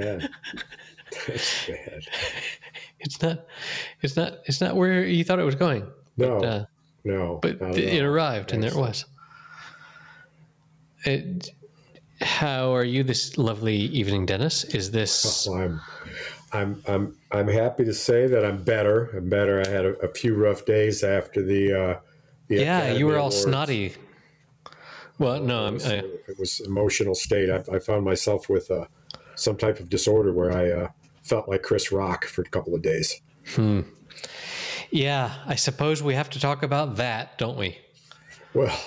Bad. That's bad. It's not. It's not. It's not where you thought it was going. No, But, uh, no. but it arrived, and there it was. It, how are you this lovely evening, Dennis? Is this Well, I'm, I'm, I'm, I'm happy to say that I'm better. I'm better. I had a, a few rough days after the. Uh, the yeah? Academy You were all Awards. snotty. Well, no, It I'm. was, I, it was emotional state. I, I found myself with uh, some type of disorder where I uh, felt like Chris Rock for a couple of days. yeah, I suppose we have to talk about that, don't we? Well,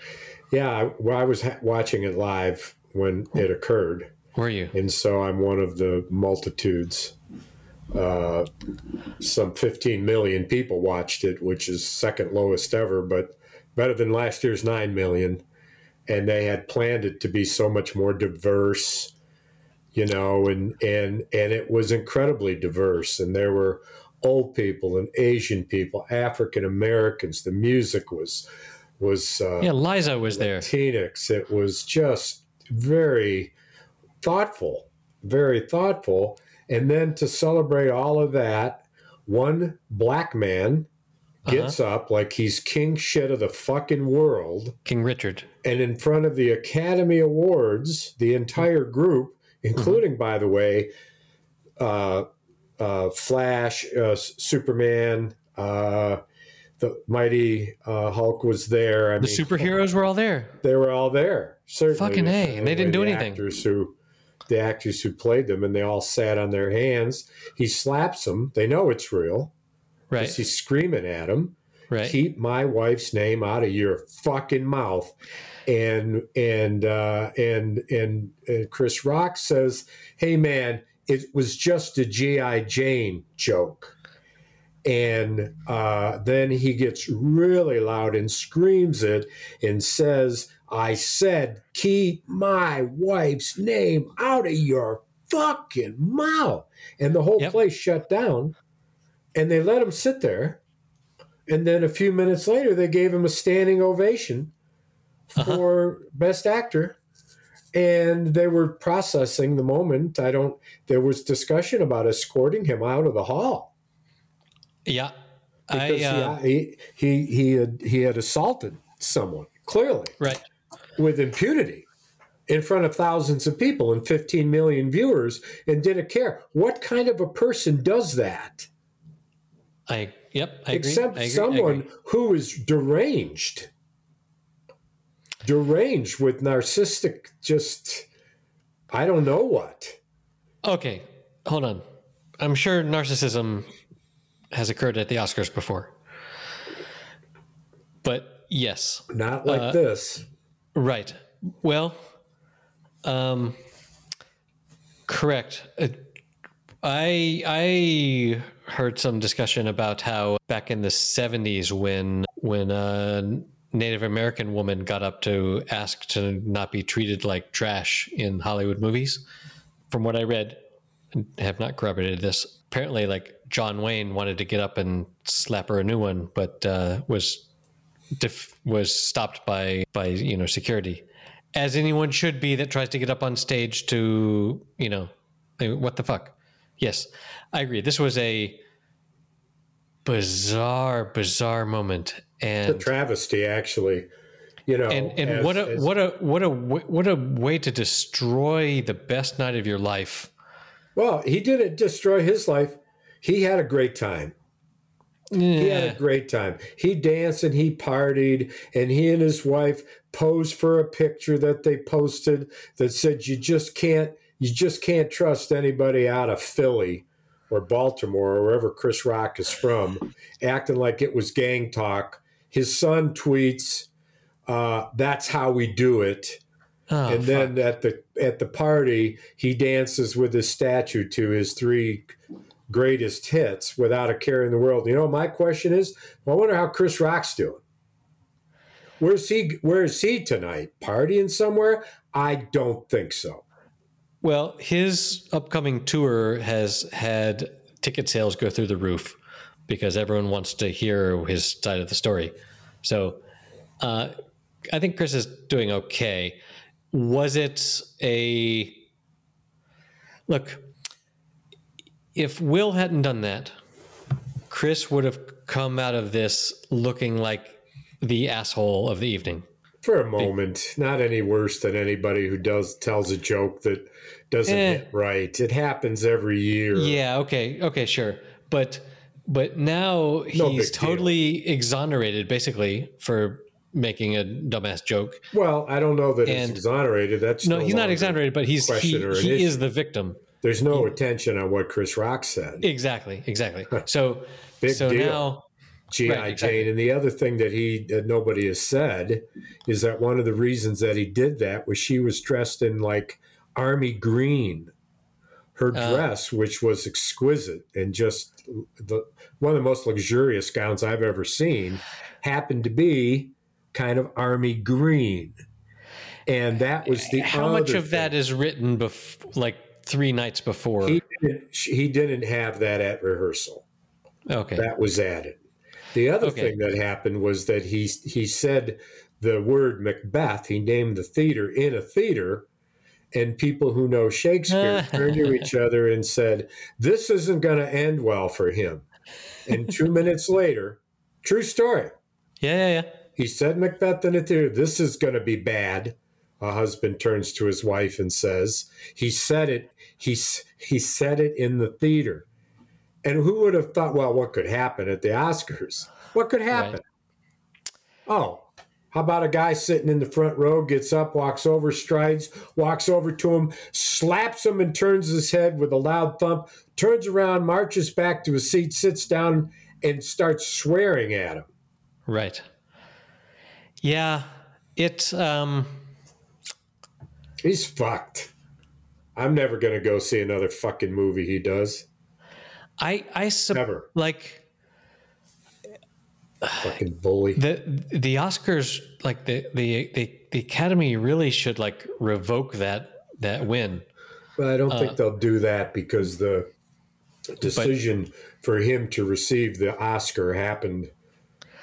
yeah, I, well, I was ha- watching it live when it occurred, Were you? and so I'm one of the multitudes. Uh, some 15 million people watched it, which is second lowest ever, but better than last year's 9 million. And they had planned it to be so much more diverse, you know, and and and it was incredibly diverse. And there were old people and Asian people, African Americans. The music was was uh, Yeah, Liza was there. Latinx. It was just very thoughtful, very thoughtful. And then to celebrate all of that, one black man gets up like he's king shit of the fucking world. King Richard. And in front of the Academy Awards, the entire group, including, by the way, uh, uh, Flash, uh, Superman, uh, the mighty uh, Hulk was there. I The mean, superheroes were all there. they were all there. Certainly, Fucking A, and they didn't do the anything. Actors who, the actors who played them, and they all sat on their hands. He slaps them. They know it's real. Right. He's screaming at them. Right. Keep my wife's name out of your fucking mouth. And and uh, and and and Chris Rock says, "Hey man, it was just a GI Jane joke." And uh, then he gets really loud and screams it and says, I said, keep my wife's name out of your fucking mouth. And the whole Yep. place shut down. And they let him sit there. And then a few minutes later, they gave him a standing ovation Uh-huh. for Best Actor. And they were processing the moment. I don't, there was discussion about escorting him out of the hall yeah. I, because uh, he, he, he, had, he had assaulted someone, clearly right. with impunity in front of thousands of people and 15 million viewers and didn't care. What kind of a person does that? I, yep. I agree. Except agree. Someone agree. who is deranged. Deranged with narcissistic, just, I don't know what. Okay. Hold on. I'm sure narcissism has occurred at the Oscars before. But yes. Not like Uh, this. Right. Well, um, correct. Uh, I I heard some discussion about how back in the '70s, when when a Native American woman got up to ask to not be treated like trash in Hollywood movies, from what I read, and have not corroborated this. Apparently, like John Wayne wanted to get up and slap her a new one, but uh, was def- was stopped by by you know security, as anyone should be that tries to get up on stage to you know what the fuck. Yes, I agree. This was a bizarre, bizarre moment, and A and travesty, actually. You know, and and as- what a as- what a what a what a way to destroy the best night of your life. well, he didn't destroy his life. He had a great time. He had a great time. He danced and he partied, and he and his wife posed for a picture that they posted that said, "You just can't, you just can't trust anybody out of Philly or Baltimore or wherever Chris Rock is from, acting like it was gang talk." His son tweets, uh, "That's how we do it." Oh, and then at the at the party he dances with his statue to his three greatest hits without a care in the world. You know my question is? I wonder how chris rock's doing. Where's he where's he tonight? Partying somewhere? I don't think so Well, his upcoming tour has had ticket sales go through the roof because everyone wants to hear his side of the story. So uh, I think Chris is doing okay. Was it a look, if Will hadn't done that, Chris would have come out of this looking like the asshole of the evening. For a moment, not any worse than anybody who does tells a joke that doesn't Eh. hit right. It happens every year. Yeah, okay, okay, sure. But but now No he's big deal. totally exonerated basically for making a dumbass joke. Well, I don't know that And- it's exonerated. That's No, he's not exonerated, but he's he, question or an he is the victim. There's no attention on what Chris Rock said. Exactly, exactly. So so deal. now GI Right, exactly. Jane. And the other thing that he that nobody has said is that one of the reasons that he did that was she was dressed in like army green. Her Uh. dress, which was exquisite and just the one of the most luxurious gowns I've ever seen, happened to be kind of army green. And that was the how much of that thing. is written bef- like three nights before? he didn't, he didn't have that at rehearsal. okay. that was added. The other Okay. thing that happened was that he he said the word Macbeth. He named the theater in a theater, and people who know Shakespeare turned to each other and said, "This isn't going to end well for him." And two minutes later, true story. yeah, yeah, yeah. He said Macbeth in a theater. This is going to be bad. A husband turns to his wife and says, "He said it. He he said it in the theater." And who would have thought? Well, what could happen at the Oscars? What could happen? Oh, how about a guy sitting in the front row gets up, walks over, strides, walks over to him, slaps him, and turns his head with a loud thump. Turns around, marches back to his seat, sits down, and starts swearing at him. Right. Yeah, it um He's fucked. I'm never going to go see another fucking movie he does. I I sup- Never. like Fucking bully. the the Oscars like the the the, the Academy really should like revoke that that win. But I don't Uh, think they'll do that because the decision for him to receive the Oscar happened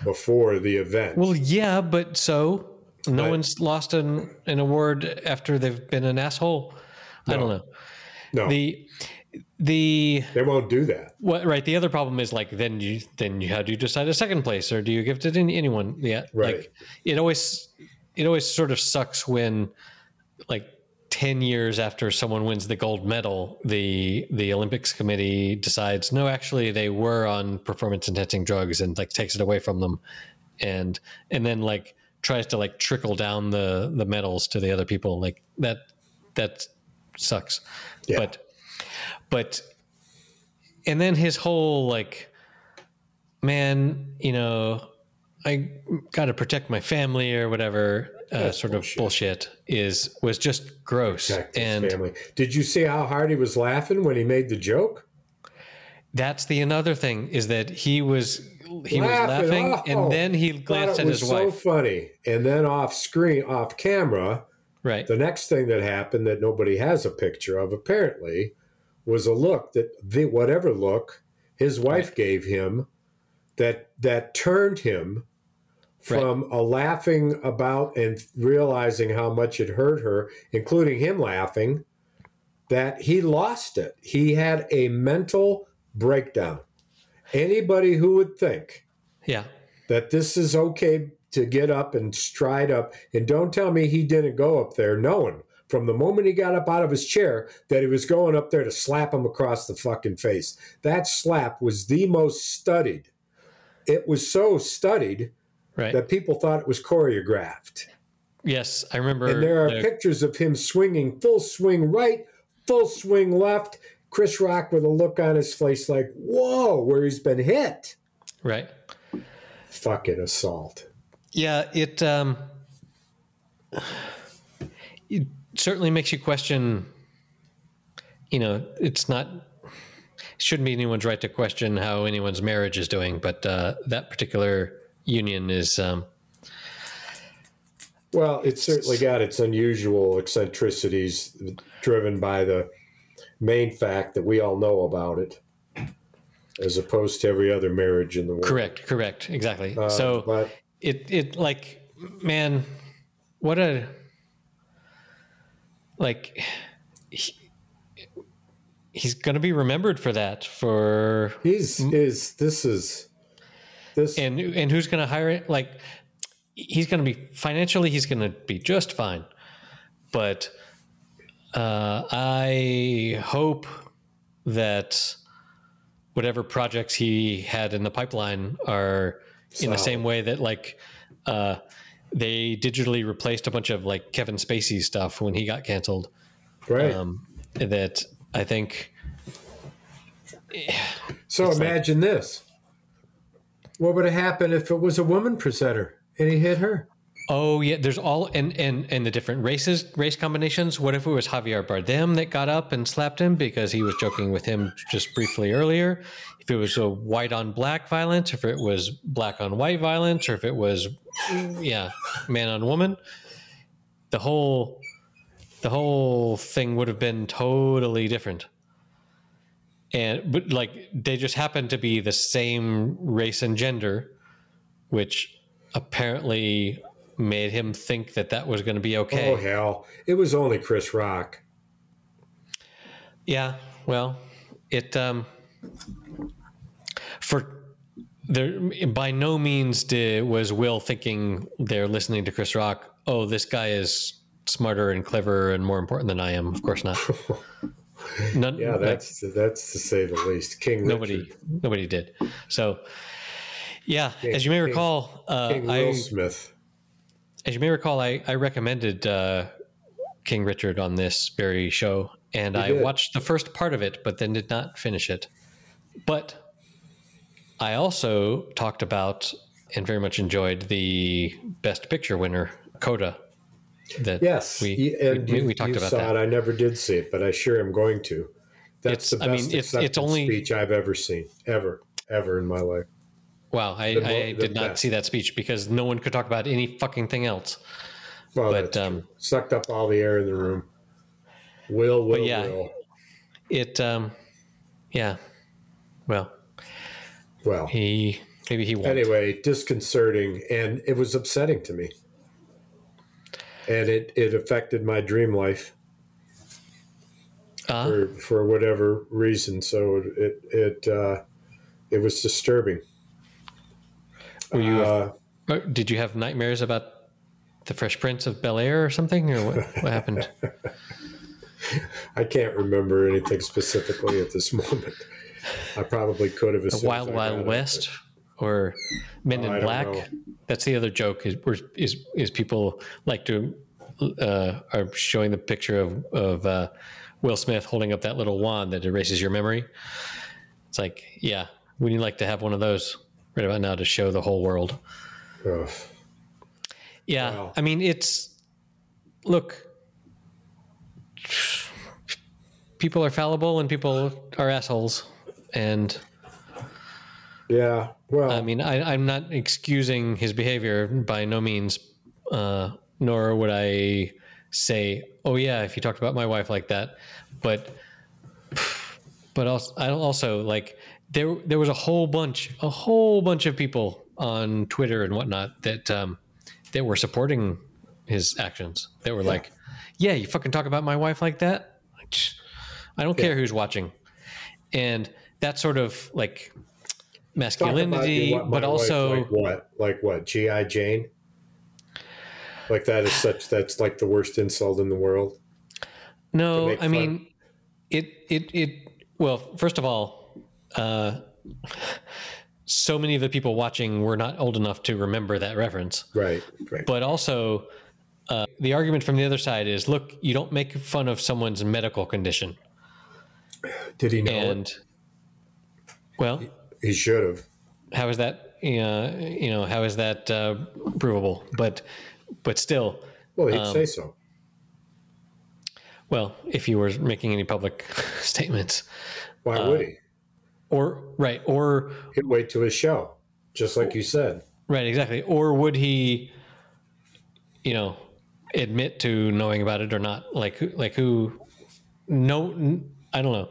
before the event. Well, yeah, but so no Right. one's lost an an award after they've been an asshole. I don't know. no, The the they won't do that. what right the other problem is like then you then you how do you decide a second place or do you give it to anyone yeah Right. like it always it always sort of sucks when like 10 years after someone wins the gold medal the the olympics committee decides no actually they were on performance enhancing drugs and like takes it away from them and and then like tries to like trickle down the the medals to the other people like that that sucks Yeah. but but and then his whole like man you know i got to protect my family or whatever uh, sort bullshit. of bullshit is was just gross and family. Did you see how hard he was laughing when he made the joke? that's the another thing is that he was he was Laughing. laughing Oh, and then he glanced at was his so wife funny. And then off screen, off camera, right the next thing that happened that nobody has a picture of apparently was a look that the whatever look his wife gave him that that turned him from a laughing about and realizing how much it hurt her including him laughing that he lost it. He had a mental breakdown. Anybody who would think yeah. that this is okay to get up and stride up. And don't tell me he didn't go up there knowing from the moment he got up out of his chair that he was going up there to slap him across the fucking face. That slap was the most studied. It was so studied right that people thought it was choreographed. yes i remember And there are the- pictures of him swinging full swing right, full swing left. Chris Rock with a look on his face like, whoa, where he's been hit. right Fucking assault. Yeah, it um, it certainly makes you question. You know, it's not it shouldn't be anyone's right to question how anyone's marriage is doing, but uh, that particular union is um, Well, it's certainly got its unusual eccentricities driven by the main fact that we all know about it, as opposed to every other marriage in the world. correct, correct, exactly. Uh, so but it it like man, what a like he- he's going to be remembered for that. For He's is this is this and and who's going to hire it? Like he's going to be financially, he's going to be just fine. But uh, I hope that whatever projects he had in the pipeline are in the same way that like uh, they digitally replaced a bunch of like Kevin Spacey stuff when he got canceled. right. Um, that I think so it's like- imagine this. What would have happened if it was a woman presenter and he hit her? Oh yeah, there's all and and and the different races, race combinations. What if it was Javier Bardem that got up and slapped him because he was joking with him just briefly earlier? If it was a white on black violence, if it was black on white violence, or if it was yeah, man on woman, the whole the whole thing would have been totally different. And but like they just happen to be the same race and gender, which apparently made him think that that was going to be okay. Oh hell! It was only Chris Rock. Yeah, well, it um for there by no means did was Will thinking they're listening to Chris Rock. Oh, this guy is smarter and cleverer and more important than I am. Of course not. None, Yeah, like, that's that's to say the least. King nobody Richard, nobody did. So yeah, King- as you may King- recall, uh, King I Will Smith. as you may recall, I, I recommended uh, King Richard on this very show, and I did. watched the first part of it, but then did not finish it. But I also talked about and very much enjoyed the Best Picture winner, Coda. That Yes, we and we, you, we talked you about saw that. it. I never did see it, but I sure am going to. That's It's- the I best mean, it's- it's only- speech I've ever seen, ever, ever in my life. Wow, I, the I the did not see that speech because no one could talk about any fucking thing else. Well, But, um, sucked up all the air in the room. Will, will, yeah. will. It, um, yeah. Well, Well, he maybe he won't. anyway, disconcerting, and it was upsetting to me, and it it affected my dream life Uh, for for whatever reason. So it it uh, it was disturbing. Were you Uh, Uh, Did you have nightmares about the Fresh Prince of Bel Air or something, or what, what happened? I can't remember anything specifically at this moment. I probably could have. The Wild Wild got it, West or Men in Black? That's the other joke is where- is is people like to uh, are showing the picture of of uh, Will Smith holding up that little wand that erases your memory. It's like, yeah, would you like to have one of those right about now to show the whole world. ugh. Yeah, Wow. I mean, it's look. People are fallible and people are assholes, and yeah. Well, I mean, I, I'm not excusing his behavior by no means, uh, nor would I say, "Oh yeah, if you talked about my wife like that," but but also I also like there there was a whole bunch a whole bunch of people on Twitter and whatnot that um, that were supporting his actions. That were like, "Yeah, you fucking talk about my wife like that." I don't care who's watching, and that sort of like masculinity, what but wife- also like what, like what, GI Jane. Like that is such. That's like the worst insult in the world. no. I mean, it it it. Well, first of all, uh, so many of the people watching were not old enough to remember that reference. Right. Right. But also, uh, the argument from the other side is: look, you don't make fun of someone's medical condition, Did he know? and it? Well, He should have. how is that? Uh, you know, how is that uh, provable? But but still, Well, he'd Um, say so. well, if you were making any public statements, Why uh, would he? or right, or He'd wait to his show, just like you said. right, exactly, or would he, you know, admit to knowing about it or not? Like, like who? No, I don't know.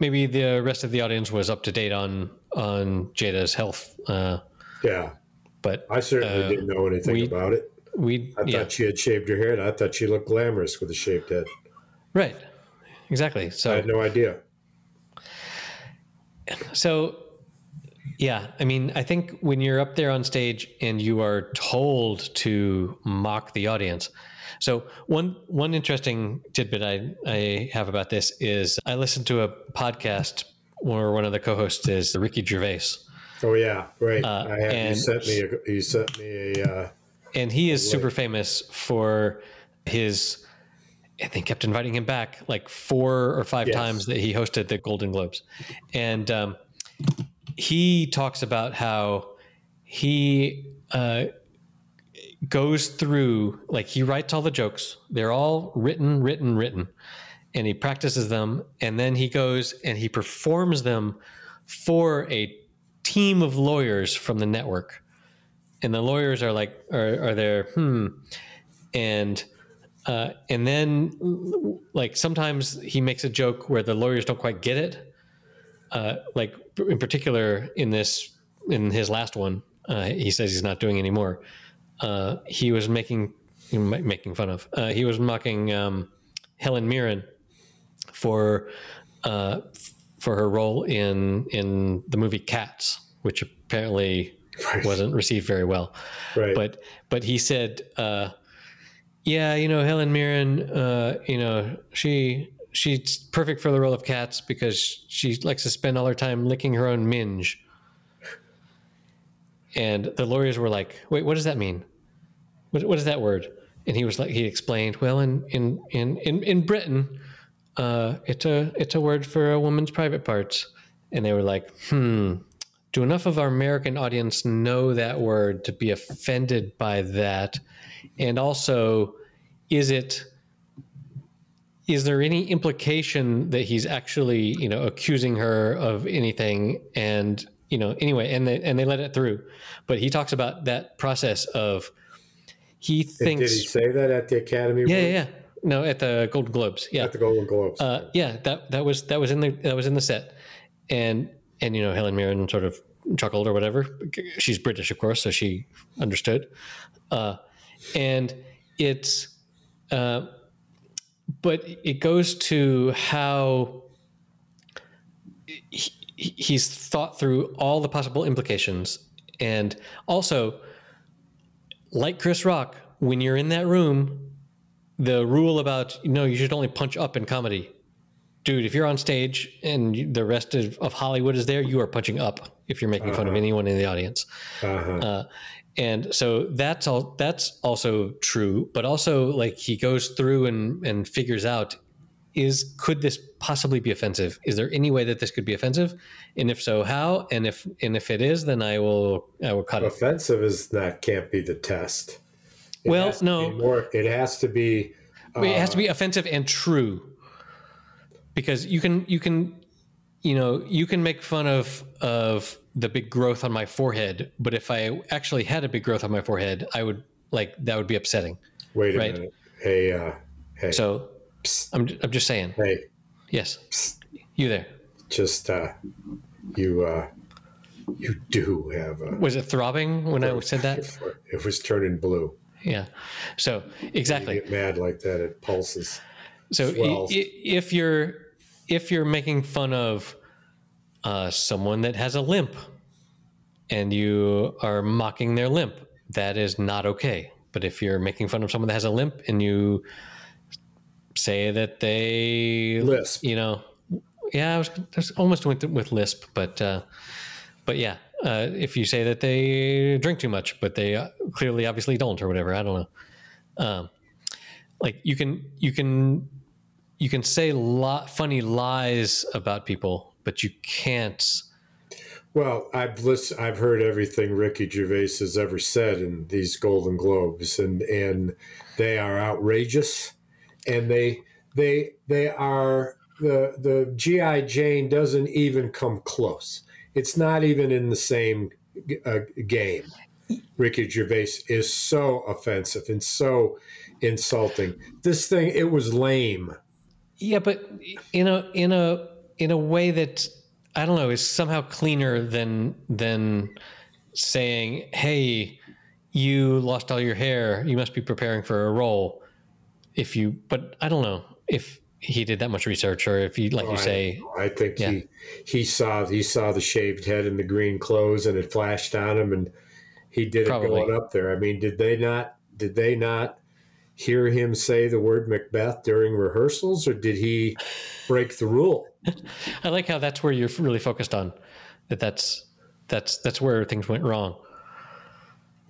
Maybe the rest of the audience was up to date on on Jada's health, uh, Yeah, but I certainly Uh, didn't know anything we- about it. we, I yeah, thought she had shaved her head. I thought she looked glamorous with a shaved head. right, exactly. So I had no idea. So, yeah, I mean, I think when you're up there on stage and you are told to mock the audience. So one one interesting tidbit I, I have about this is I listened to a podcast where one of the co-hosts is Ricky Gervais, Oh yeah, right. Uh, I have, you and- sent me. A, you sent me a. Uh, and he is super famous for his. I think kept inviting him back like four or five Yes. times that he hosted the Golden Globes, and um, he talks about how he uh, goes through like he writes all the jokes. They're all written, written, written, and he practices them, and then he goes and he performs them for a team of lawyers from the network. And the lawyers are like are, are there hmm. And uh, and then like sometimes he makes a joke where the lawyers don't quite get it. Uh, like in particular in this in his last one uh, he says he's not doing anymore uh, he was making making fun of uh, he was mocking um, helen mirren for uh, for her role in in the movie cats which apparently Right. wasn't received very well right. but but he said uh yeah you know helen mirren uh you know she she's perfect for the role of cats because she likes to spend all her time licking her own minge and the lawyers were like wait what does that mean what, what is that word and he was like he explained well in in in in, in britain uh it's a it's a word for a woman's private parts and they were like hmm do enough of our American audience know that word to be offended by that? And also, is it is there any implication that he's actually you know accusing her of anything? And you know anyway, and they and they let it through. But he talks about that process of he thinks. Did he say that at the Academy? yeah yeah yeah no at the Golden Globes yeah At the Golden Globes. uh, yeah, that that was that was in the that was in the set, and and you know Helen Mirren sort of chuckled or whatever. She's British, of course, so she understood. Uh, and it's, uh, but it goes to how he, he's thought through all the possible implications, and also, like Chris Rock, when you're in that room, the rule about you know you should only punch up in comedy. Dude if you're on stage and the rest of, of hollywood is there you are punching up if you're making fun of anyone in the audience. Uh-huh. uh, and so that's all that's also true but also like he goes through and and figures out is could this possibly be offensive is there any way that this could be offensive and if so how and if and if it is then i will i will cut it Offensive is that can't be the test. It Well, no. more, it has to be. Uh, it has to be offensive and true because you can you can you know you can make fun of of the big growth on my forehead but if i actually had a big growth on my forehead i would like that would be upsetting Wait a right. minute. Hey, uh, hey, so Psst. i'm, I'm just saying hey, yes Psst. you there just uh, you uh, you do have a. was it throbbing when i said that It was turning blue. yeah so exactly You get mad like that, it pulses. So swells. if you're if you're making fun of uh, someone that has a limp and you are mocking their limp, that is not okay. But if you're making fun of someone that has a limp and you say that they Lisp. you know, yeah, I was, I was almost went with lisp, but uh, but yeah, uh, if you say that they drink too much, but they uh, clearly, obviously don't, or whatever, I don't know. Um, like you can you can you can say lot funny lies about people, but you can't. Well, I've listened, I've heard everything Ricky Gervais has ever said in these Golden Globes, and and they are outrageous, and they they they are the the GI Jane doesn't even come close. It's not even in the same uh, game. Ricky Gervais is so offensive and so insulting. This thing, it was lame. Yeah, but in a in a in a way that I don't know is somehow cleaner than than saying, "Hey, you lost all your hair. You must be preparing for a role." If you, but I don't know if he did that much research, or if you like Oh, you say, I think Yeah. he he saw he saw the shaved head and the green clothes, and it flashed on him, and he did it going up there. I mean, did they not? Did they not hear him say the word Macbeth during rehearsals, or did he break the rule? I like how that's where you're really focused on that. That's that's that's where things went wrong.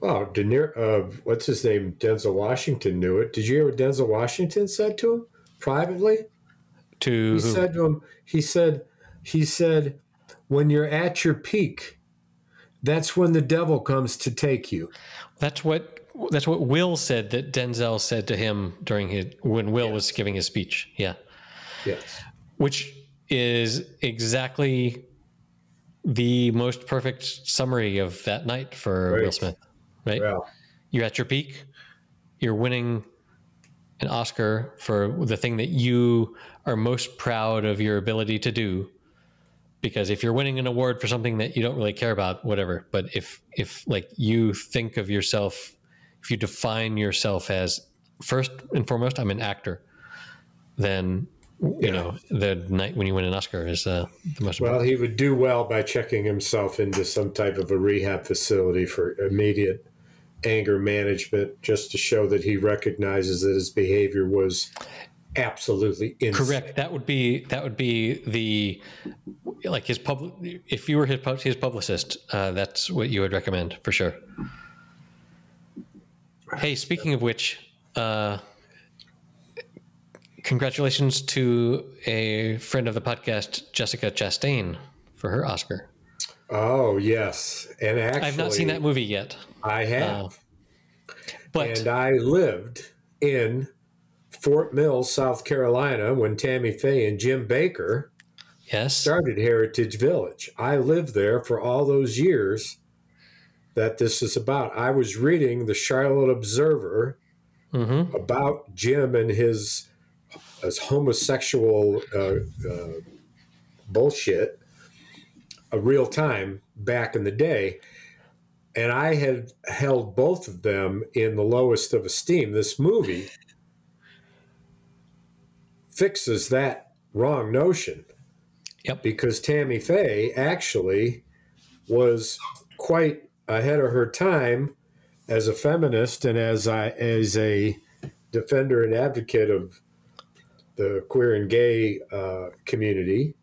Oh, De Niro, uh, what's his name? Denzel Washington knew it. Did you hear what Denzel Washington said to him privately? To He who? said to him, he said, he said, when you're at your peak, that's when the devil comes to take you. That's what that's what Will said that Denzel said to him during his when Will was giving his speech. Yeah, Yes. which is exactly the most perfect summary of that night for Will Smith. Right? Well, You're at your peak. You're winning an Oscar for the thing that you are most proud of your ability to do. Because if you're winning an award for something that you don't really care about, whatever. But if if like you think of yourself, if you define yourself as first and foremost, I'm an actor, then you Yeah. know the night when you win an Oscar is uh, the most. well, he would do well by checking himself into some type of a rehab facility for immediate anger management, just to show that he recognizes that his behavior was absolutely insane. Correct. That would be that would be the like his public. If you were his his publicist, uh, that's what you would recommend for sure. Hey, speaking of which, uh, congratulations to a friend of the podcast, Jessica Chastain, for her Oscar. Oh yes, and actually, I've not seen that movie yet, I have. uh, but and I lived in Fort Mill, South Carolina, when Tammy Faye and Jim Bakker yes, started Heritage Village. I lived there for all those years that this is about. I was reading the Charlotte Observer hmm about Jim and his, his homosexual uh, uh, bullshit real time back in the day. And I had held both of them in the lowest of esteem. This movie fixes that wrong notion Yep. because Tammy Faye actually was quite ahead of her time as a feminist and as I as a defender and advocate of the queer and gay uh, community,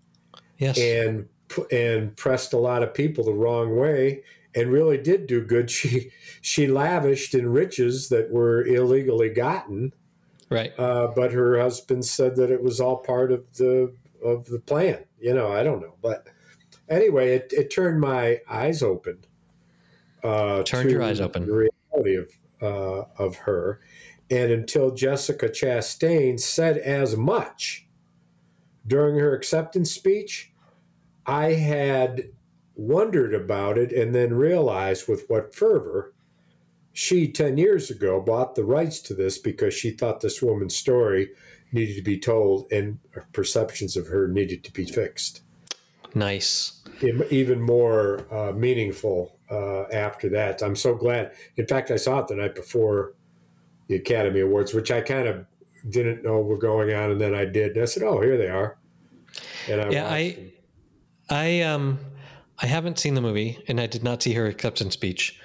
yes, and and pressed a lot of people the wrong way, and really did do good. She she lavished in riches that were illegally gotten, right. uh, but her husband said that it was all part of the of the plan. You know, I don't know, but anyway, it, it turned my eyes open. Uh, Turned your eyes open. The reality of uh, of her, and until Jessica Chastain said as much during her acceptance speech, I had wondered about it and then realized with what fervor she 10 years ago bought the rights to this because she thought this woman's story needed to be told and perceptions of her needed to be fixed. Nice. Even more uh, meaningful uh, after that. I'm so glad. In fact i saw it the night before the academy awards which i kind of didn't know were going on and then i did. And i said oh here they are. And i Yeah, I- them. I um I haven't seen the movie and I did not see her acceptance speech,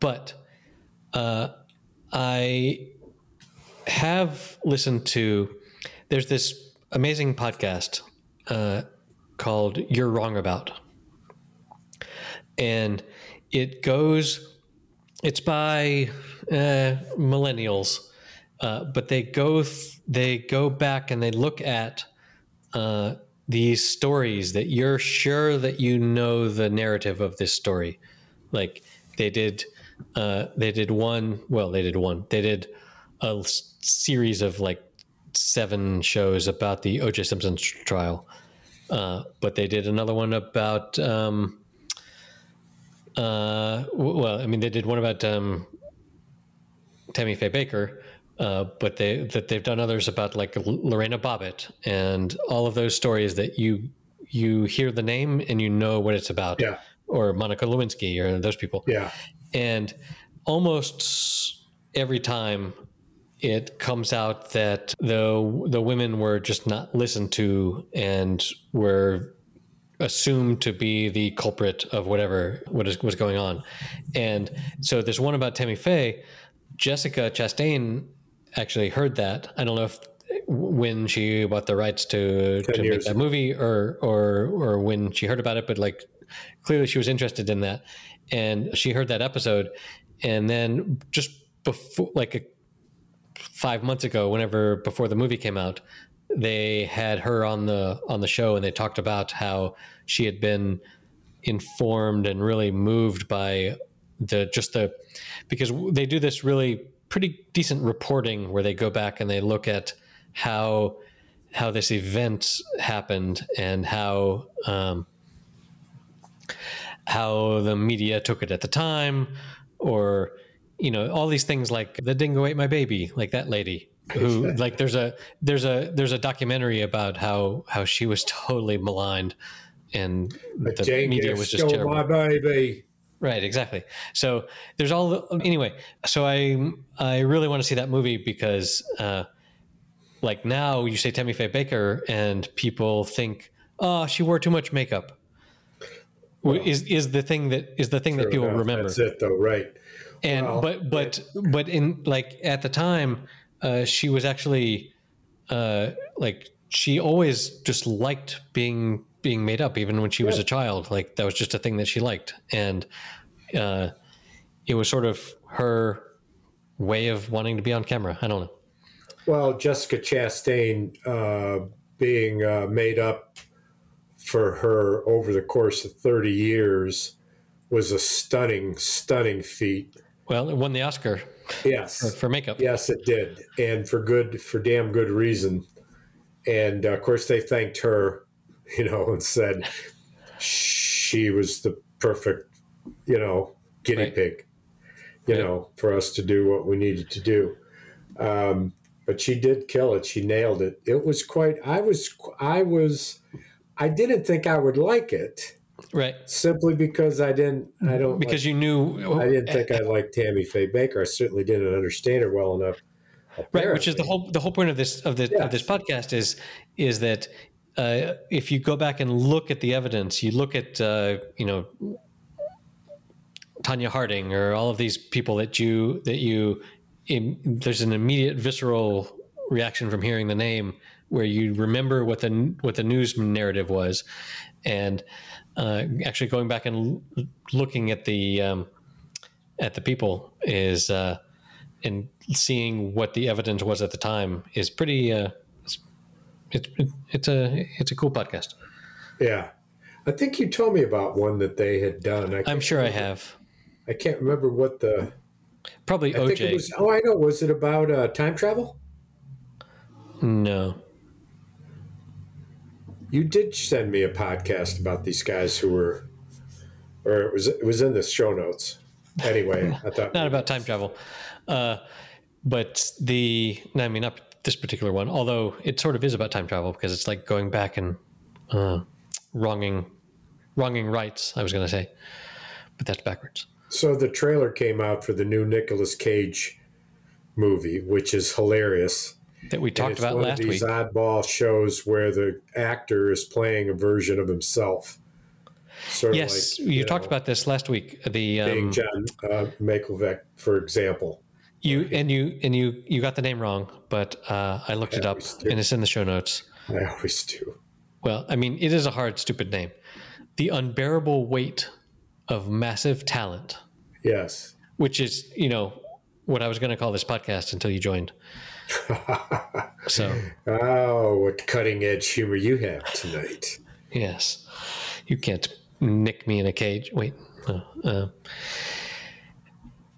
but uh, I have listened to. There's this amazing podcast uh, called "You're Wrong About," and it goes. It's by uh, millennials, uh, but they go th- they go back and they look at. These stories that you're sure that you know the narrative of this story. Like they did uh, they did one well they did one. They did a series of like seven shows about the oj simpson trial. Uh, but they did another one about um, uh, well i mean they did one about um, tammy faye bakker uh, but they that they've done others about like Lorena Bobbitt and all of those stories that you you hear the name and you know what it's about, Yeah. or Monica Lewinsky or those people, yeah and almost every time it comes out that the the women were just not listened to and were assumed to be the culprit of whatever what is was going on. And so this one about Tammy Faye, Jessica Chastain actually heard that. I don't know if when she bought the rights to, to make that movie or or or when she heard about it, but like clearly she was interested in that. And she heard that episode and then just before like a, five months ago, whenever before the movie came out, they had her on the on the show and they talked about how she had been informed and really moved by the just the because they do this really pretty decent reporting where they go back and they look at how how this event happened and how um, how the media took it at the time or you know all these things like the dingo ate my baby like that lady who like there's a there's a there's a documentary about how how she was totally maligned and the Jane media was just terrible. my baby right exactly. So there's all the, anyway so i i really want to see that movie because uh like now you say tammy faye Bakker and people think oh she wore too much makeup. Well, is is the thing that is the thing that people enough. remember. that's it though right. And well, but but it, but in like at the time uh, she was actually uh, like she always just liked being being made up even when she was a child. Like that was just a thing that she liked. And uh, it was sort of her way of wanting to be on camera. I don't know. Well jessica chastain uh, being uh, made up for her over the course of 30 years was a stunning stunning feat. Well, it won the Oscar. Yes, for, for makeup. Yes, it did, and for good, for damn good reason. And uh, of course, they thanked her, you know, and said she was the perfect, you know, guinea right. pig, you right. know, for us to do what we needed to do. Um, but she did kill it. She nailed it. It was quite. I was. I was. I didn't think I would like it right? Simply because I didn't, I don't because like, you knew I didn't think I liked Tammy Faye Bakker. I certainly didn't understand her well enough. Apparently. Right, which is the whole the whole point of this of this yes. of this podcast is is that uh, if you go back and look at the evidence, you look at uh, you know Tonya Harding or all of these people that you that you there's an immediate visceral reaction from hearing the name where you remember what the what the news narrative was and uh, actually going back and l- looking at the um, at the people is uh, and seeing what the evidence was at the time is pretty. Uh, it's, it's it's a it's a cool podcast. Yeah, I think you told me about one that they had done. I am sure remember, I have. I can't remember what the probably I OJ. Was, oh, I know. Was it about uh, time travel? No. You did send me a podcast about these guys who were, or it was it was in the show notes. Anyway, I thought not about time travel, uh, but the I mean not this particular one. Although it sort of is about time travel because it's like going back and uh, wronging wronging rights. I was going to say, but that's backwards. So the trailer came out for the new Nicolas Cage movie, which is hilarious that we talked about last week. These oddball shows where the actor is playing a version of himself. Sort yes, like, you, you know, talked about this last week. The um, John uh, Malkovich, for example. You and you and you you got the name wrong, but uh, I looked I it up do. and it's in the show notes. I always do. Well, I mean, it is a hard, stupid name. The unbearable weight of massive talent. Yes. Which is, you know, what I was going to call this podcast until you joined. so, oh, what cutting edge humor you have tonight! Yes, you can't nick me in a cage. Wait, uh, uh,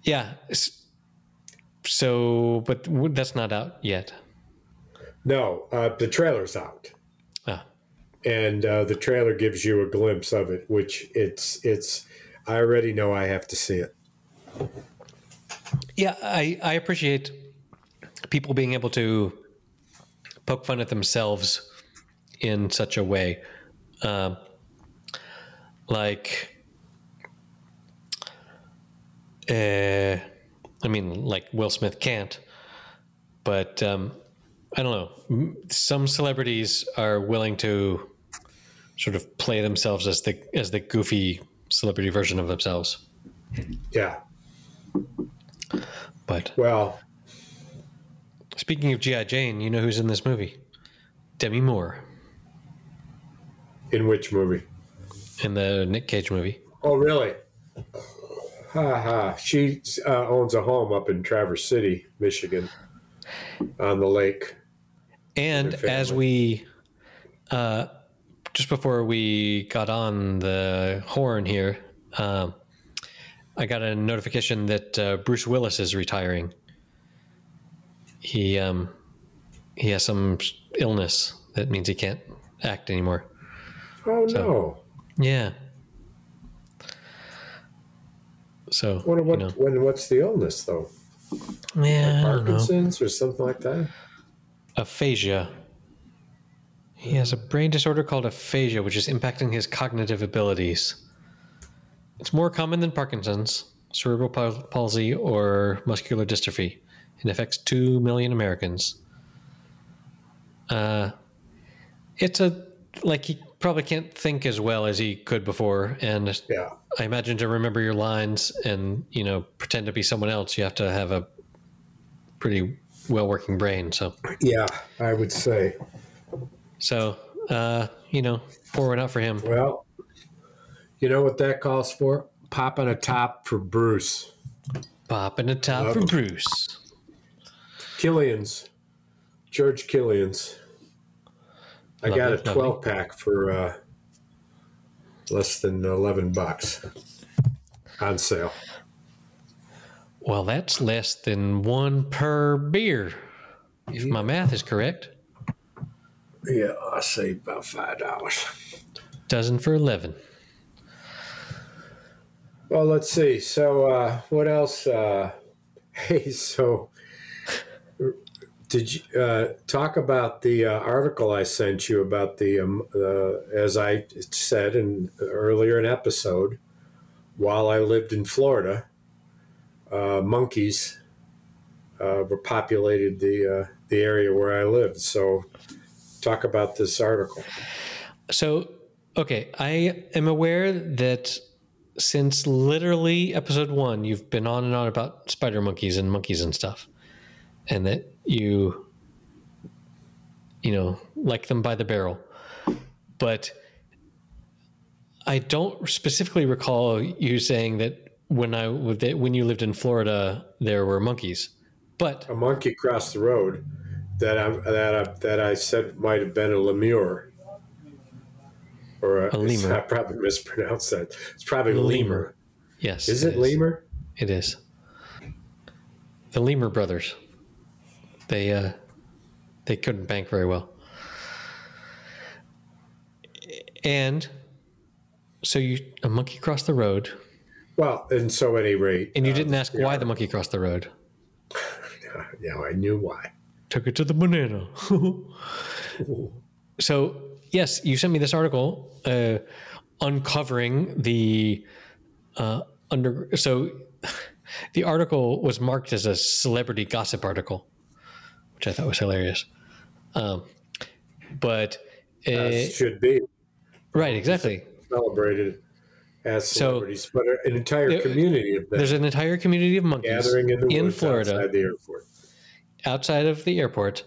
yeah. So, but that's not out yet. No, uh, the trailer's out. Ah. And uh, the trailer gives you a glimpse of it, which it's it's. I already know I have to see it. Yeah, I I appreciate people being able to poke fun at themselves in such a way. Uh, like, uh, I mean, like Will Smith can't, but um, I don't know. Some celebrities are willing to sort of play themselves as the as the goofy celebrity version of themselves. Yeah. But Well, speaking of GI Jane, you know who's in this movie? Demi Moore in which movie? in the Nick Cage movie. Oh, really? Ha ha. She uh, owns a home up in Traverse City, Michigan, on the lake. And as we, uh, just before we got on the horn here, um, I got a notification that uh, Bruce Willis is retiring. He um, he has some illness that means he can't act anymore. Oh no! Yeah. So Wonder what you know, when what's the illness though? yeah, I. Parkinson's or something like that. aphasia. He has a brain disorder called aphasia, which is impacting his cognitive abilities. It's more common than Parkinson's, cerebral palsy, or muscular dystrophy. It affects 2 million Americans. Uh, it's a, like, he probably can't think as well as he could before. And Yeah. I imagine to remember your lines and, you know, pretend to be someone else, you have to have a pretty well working brain. So. Yeah, I would say. So, uh, you know, pour one out for him. Well, you know what that calls for? Popping a top for Bruce. Popping a top Love for him. Bruce. Killian's. George Killian's. I got a lovely. 12 pack for uh, less than 11 bucks on sale. Well, that's less than one per beer, if my math is correct. Yeah, I say about $5. Dozen for 11. Well, let's see. So, uh, what else? Uh, hey, so did you uh, talk about the uh, article I sent you about the, um, uh, as I said in earlier in episode, while I lived in Florida, uh, monkeys uh, were populated the uh, the area where I lived. So, talk about this article. So, okay, I am aware that since literally episode one, you've been on and on about spider monkeys and monkeys and stuff, and that you, you know, like them by the barrel. But I don't specifically recall you saying that when I that when you lived in Florida there were monkeys, but A monkey crossed the road that I that I, that I said might have been a lemur. Or a, A lemur. I probably mispronounced that. It's probably a Lemur. lemur. yes, Is it lemur? It is. The Lemur brothers. They uh they couldn't bank very well. And so you a monkey crossed the road Well, and so at any rate, and you uh, didn't ask why the monkey crossed the road. Yeah, I knew why. Took it to the banana. so yes, you sent me this article uh, uncovering the uh, under. So the article was marked as a celebrity gossip article, which I thought was hilarious. Um, but uh, As should be right, exactly. celebrated as So- but an entire There- community of them There's an entire community of monkeys gathering in in Florida. outside the airport. outside of the airport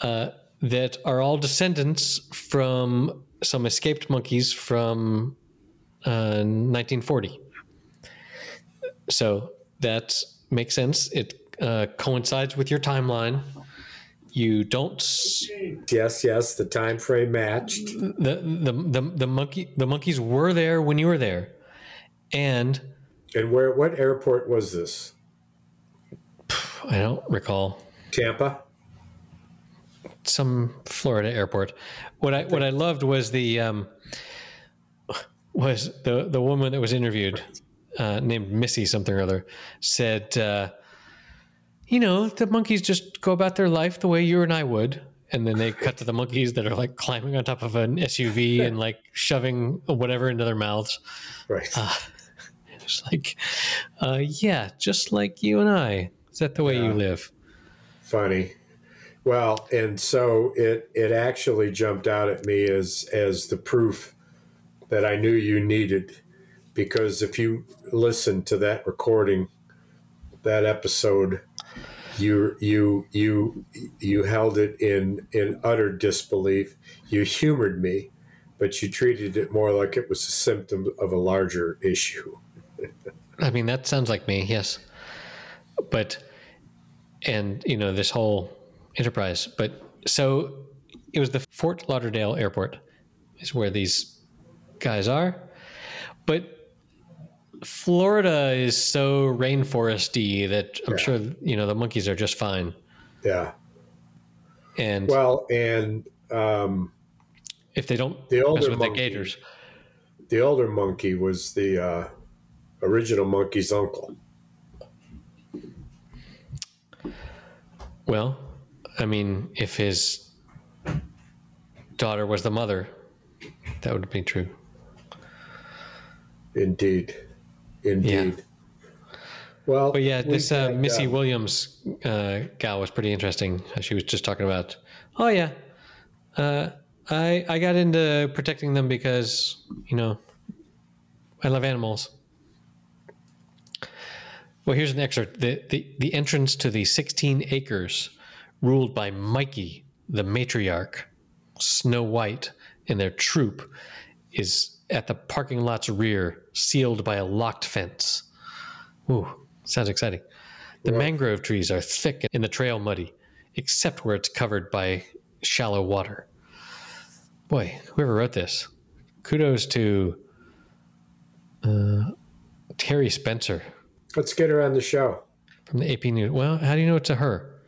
uh, that are all descendants from some escaped monkeys from uh, 1940. So that makes sense. It uh, coincides with your timeline. You don't. Yes, yes, the time frame matched. The, the the the monkey the monkeys were there when you were there, and And where? What airport was this? I don't recall Tampa. some Florida airport. What I what I loved was the um, was the the woman that was interviewed, uh, named Missy something or other, said, uh, you know, the monkeys just go about their life the way you and I would. And then they cut to the monkeys that are like climbing on top of an SUV and like shoving whatever into their mouths. Right. It's like, uh, yeah, just like you and I. Is that the way you live? Funny. Well, and so it it actually jumped out at me as as the proof that I knew you needed, because if you listen to that recording, that episode, you you you you held it in in utter disbelief. You humored me, but you treated it more like it was a symptom of a larger issue. I mean, that sounds like me, yes. But, and, you know, this whole enterprise. But so it was the Fort Lauderdale airport, is where these guys are. But Florida is so rainforesty that I'm Yeah. sure, you know, the monkeys are just fine. Yeah. And Well, and um, if they don't the older with the monkey, gators, the older monkey was the uh, original monkey's uncle. well, I mean, if his daughter was the mother, that would be true. Indeed, indeed. Well, But yeah, we this uh, Missy uh, Williams uh, gal was pretty interesting. She was just talking about, oh yeah, uh, I I got into protecting them because you know I love animals. Well, here's an excerpt. The, the, the entrance to the 16 acres ruled by Mikey, the matriarch, Snow White, and their troop is at the parking lot's rear, sealed by a locked fence. Ooh, sounds exciting. The mangrove trees are thick and the trail muddy, except where it's covered by shallow water. Boy, whoever wrote this, kudos to uh, Terry Spencer let's get her on the show. from the AP News. Well, how do you know it's a her?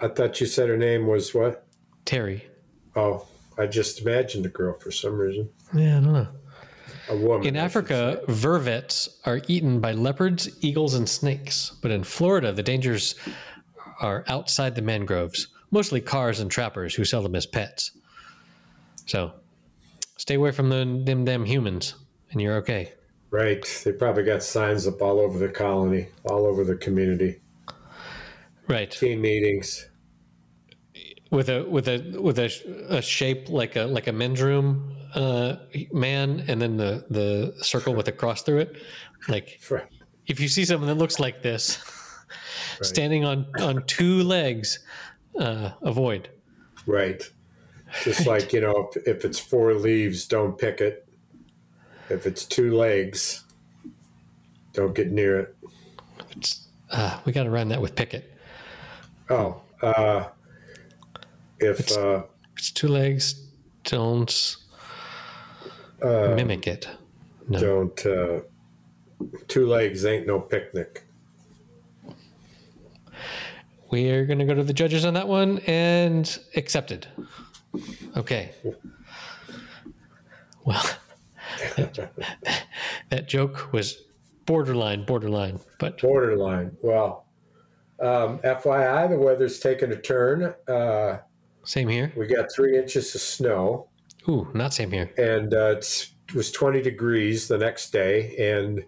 I thought you said her name was what? Terry. Oh, I just imagined a girl for some reason. Yeah, I don't know. A woman. In I Africa, vervets are eaten by leopards, eagles, and snakes. But in Florida, the dangers are outside the mangroves, mostly cars and trappers who sell them as pets. So stay away from the, them, them humans, and you're okay. Right. They probably got signs up all over the colony, all over the community. Right. Team meetings. With a with a with a, a shape like a like a men's room uh, man, and then the the circle with a cross through it. Like Right. if you see someone that looks like this, standing on on two legs, uh, avoid. Right. Just like, you know, if, if it's four leaves, don't pick it. If it's two legs, don't get near it. It's, uh, we got to run that with Pickett. Oh, uh, if uh, It's two legs. Don't mimic it. No. don't uh, two legs ain't no picnic. We are going to go to the judges on that one and accepted. Okay. Well, that joke was borderline, borderline, but Borderline. Well, um, FYI, the weather's taken a turn. Uh, same here. we got three inches of snow, Ooh, not same here. and uh, it's, it was 20 degrees the next day. And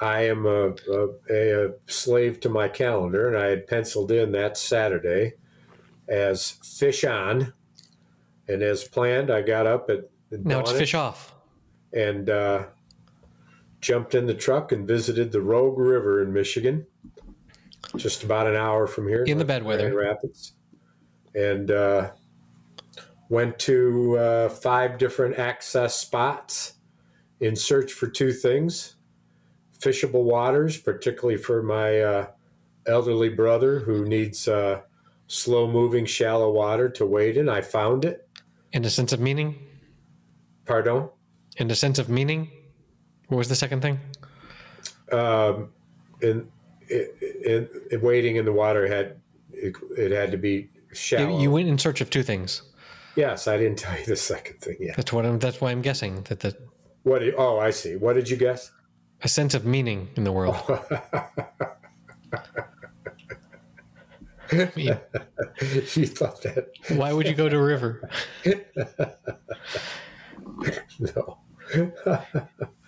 I am a, a, a slave to my calendar, and I had penciled in that Saturday as fish on. And as planned, I got up at Now it's fish off. and uh, jumped in the truck and visited the Rogue River in Michigan, just about an hour from here In the bad weather. Rapids, and uh, went to uh, five different access spots in search for two things: fishable waters, particularly for my uh, elderly brother who needs uh, slow-moving, shallow water to wade in. I found it. In a sense of meaning. Pardon. In a sense of meaning. What was the second thing? um, and it, it, it, wading in the water had it, it had to be shallow. You, you went in search of two things. yes, I didn't tell you the second thing yet. That's what I'm. That's why I'm guessing that the What? Did, oh, I see. What did you guess? a sense of meaning in the world. I mean, you thought that? why would you go to a river? No.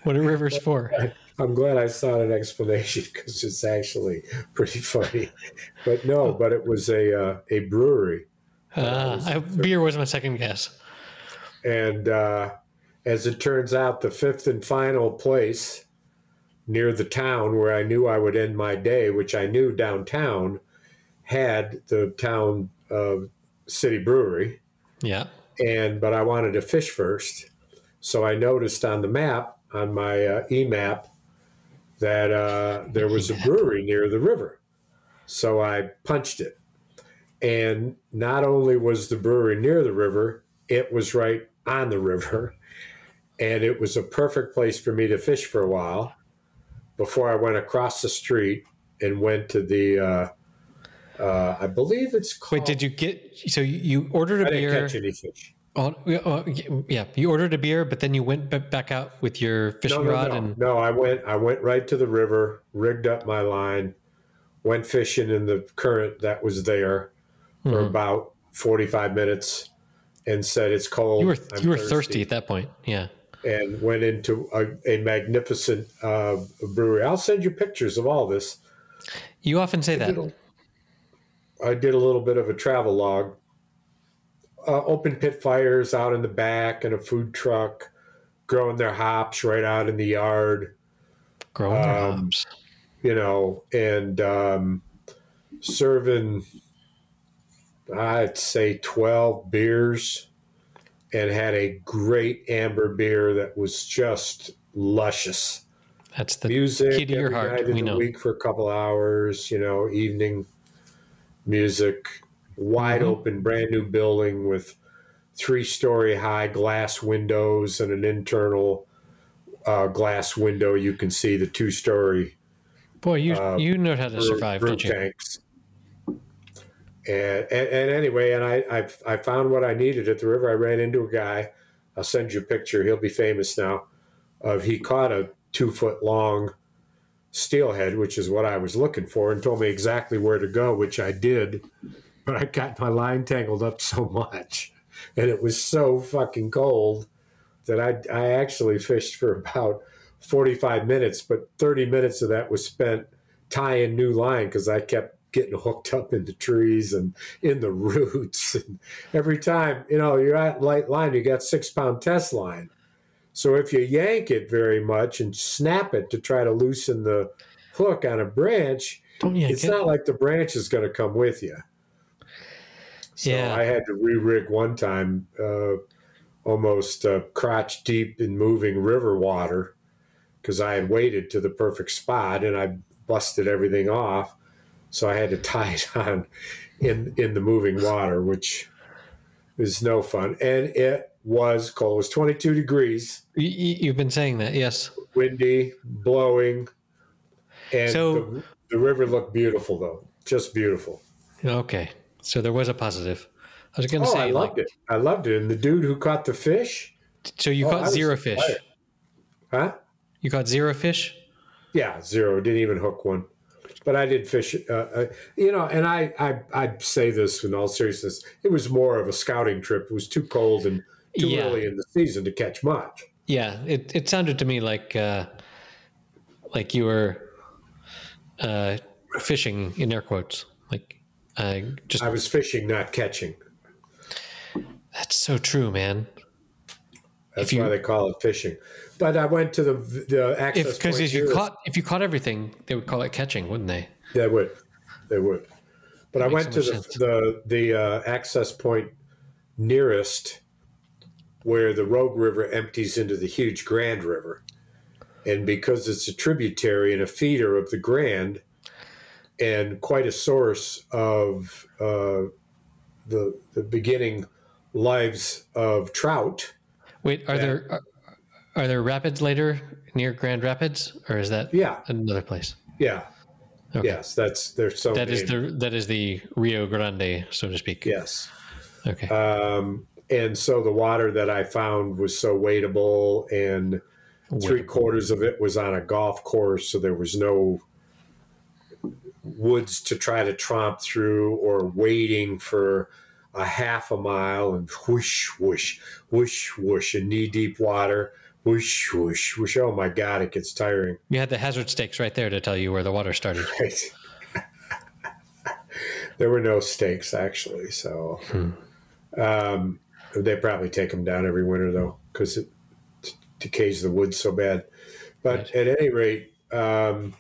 What are rivers for? I'm glad I saw an explanation because it's actually pretty funny. But no, but it was a uh, a brewery, Uh, I, beer was my second guess. and uh, as it turns out, the fifth and final place near the town where I knew I would end my day, which I knew downtown, had the town uh, city brewery. Yeah. and but I wanted to fish first. So I noticed on the map on my uh, e map that uh, there was a brewery near the river. So I punched it, and not only was the brewery near the river, it was right on the river, and it was a perfect place for me to fish for a while before I went across the street and went to the. Uh, uh, I believe it's called. Wait, did you get? So you ordered a I didn't catch any fish. Oh, yeah, you ordered a beer, but then you went back out with your fishing no, no, rod no. and no, I went. I went right to the river, rigged up my line, went fishing in the current that was there for Mhm. about forty-five minutes, and said it's cold. you were I'm you were thirsty at that point. Yeah. and went into a, a magnificent uh, brewery. I'll send you pictures of all this. You often say that. Did a- I did a little bit of a travel log. Uh, open pit fires out in the back, and a food truck growing their hops right out in the yard. Growing their Um, hops. you know, and um, serving, I'd say 12 beers and had a great amber beer that was just luscious. That's the Music key to your heart, night in we the know. week for a couple hours, you know, evening music, wide Mhm. open, brand new building with three story high glass windows and an internal uh, glass window. You can see the two story boy. You uh, you know how to survive, don't you? tanks. And, and, and anyway, and I, I I found what I needed at the river. I ran into a guy. I'll send you a picture. He'll be famous now. Of he caught a two foot long steelhead, which is what I was looking for, and told me exactly where to go, which I did. But I got my line tangled up so much, and it was so fucking cold that I I actually fished for about forty five minutes, but thirty minutes of that was spent tying new line because I kept getting hooked up into trees and in the roots. And every time, you know, you're at light line, you got six pound test line. So if you yank it very much and snap it to try to loosen the hook on a branch, it's it. not like the branch is going to come with you. So Yeah. I had to re-rig one time, uh, almost uh, crotch deep in moving river water, because I had waited to the perfect spot and I busted everything off. So I had to tie it on in in the moving water, which is no fun. And it was cold. It was 22 degrees, You- you- You've been saying that, yes. windy, blowing, and So- the, the river looked beautiful though, just beautiful. Okay, so there was a positive. I was going to Oh, say, I loved like, it. I loved it. And the dude who caught the fish, so you Oh, caught zero fish. huh? You caught zero fish. Yeah, zero. Didn't even hook one. But I did fish. Uh, uh, you know, and I, I I say this in all seriousness. It was more of a scouting trip. It was too cold and too Yeah. early in the season to catch much. Yeah, it, it sounded to me like uh, like you were uh, fishing in air quotes. Like, uh, just I was fishing, not catching. that's so true, man. That's you- why they call it fishing. But I went to the the access If because point if you caught if you caught everything, they would call it catching, wouldn't they? They would. They would. But I went so to the sense. the, the uh, access point nearest where the Rogue River empties into the huge Grand River. And because it's a tributary and a feeder of the Grand and quite a source of uh, the, the beginning lives of trout, Wait, are Yeah. there are, are there rapids later near Grand Rapids, or is that yeah, another place? yeah, Okay. yes, that's there's so That is the that is the Rio Grande, so to speak. yes. Okay. Um, and so the water that I found was so waitable, and three quarters of it was on a golf course, so there was no woods to try to tromp through or waiting for a half a mile and whoosh, whoosh, whoosh, whoosh in knee deep water whoosh, whoosh, whoosh. Oh my God, it gets tiring. You had the hazard stakes right there to tell you where the water started. Right. there were no stakes actually, so um, they probably take them down every winter though, because it decays the wood so bad. But Right. at any rate, um,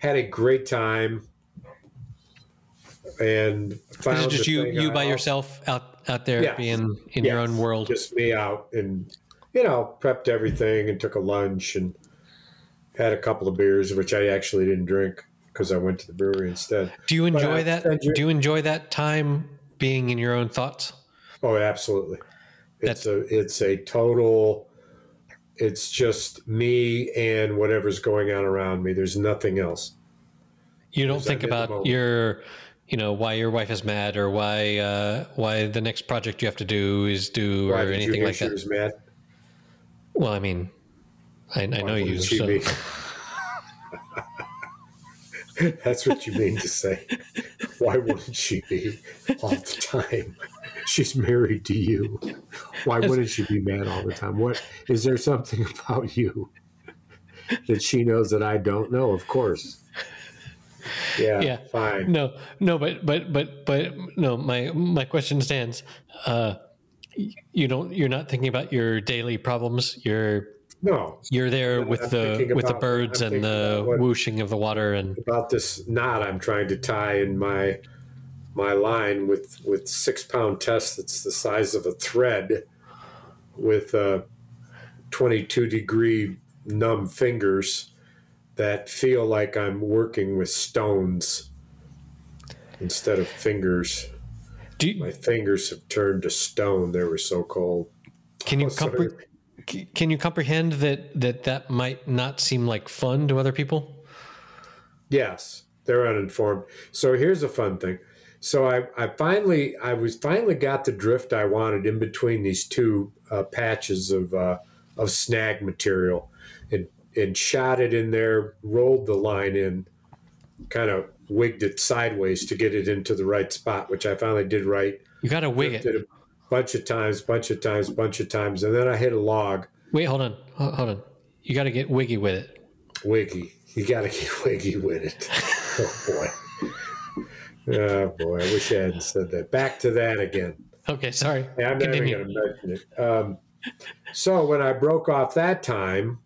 had a great time and found Is just you you I by also- yourself out out there Yes. being in your own world? Just me out and you know prepped everything and took a lunch and had a couple of beers, which I actually didn't drink because I went to the brewery instead. Do you enjoy I that? you- Do you enjoy that time being in your own thoughts? Oh, absolutely. It's a it's a total. It's just me and whatever's going on around me. There's nothing else. You don't think I'm in the about your, you know, why your wife is mad or why uh, why the next project you have to do is due Why or anything like that. mad? Well, I mean, I, I know you. wouldn't So. That's what you mean to say. Why wouldn't she be all the time? She's married to you. Why wouldn't she be mad all the time? What is there something about you that she knows that I don't know? Of course. Yeah, Yeah. fine. No, no, but but but but no. My my question stands. Uh, you don't. You're not thinking about your daily problems. You're No, you're there I'm with the thinking with the birds I'm and the what- whooshing of the water and about this knot I'm trying to tie in my my line with with six pound test that's the size of a thread with uh, 22 degree numb fingers that feel like I'm working with stones instead of fingers. do you, My fingers have turned to stone. They were so cold. can you Oh, compre- can you comprehend that that that might not seem like fun to other people? Yes, they're uninformed. So here's a fun thing. So I, I finally, I was finally got the drift I wanted in between these two uh, patches of uh, of snag material, and and shot it in there, rolled the line in, kind of wigged it sideways to get it into the right spot, which I finally did right. You got to wig it. Did a bunch of times, bunch of times, bunch of times, and then I hit a log. Wait, hold on, hold on. You got to get wiggy with it. Wiggy. You got to get wiggy with it. Oh boy. Oh boy. I wish I hadn't said that. Back to that again. Okay, sorry. Hey, I'm never Continue. going to mention it. Um, so when I broke off that time,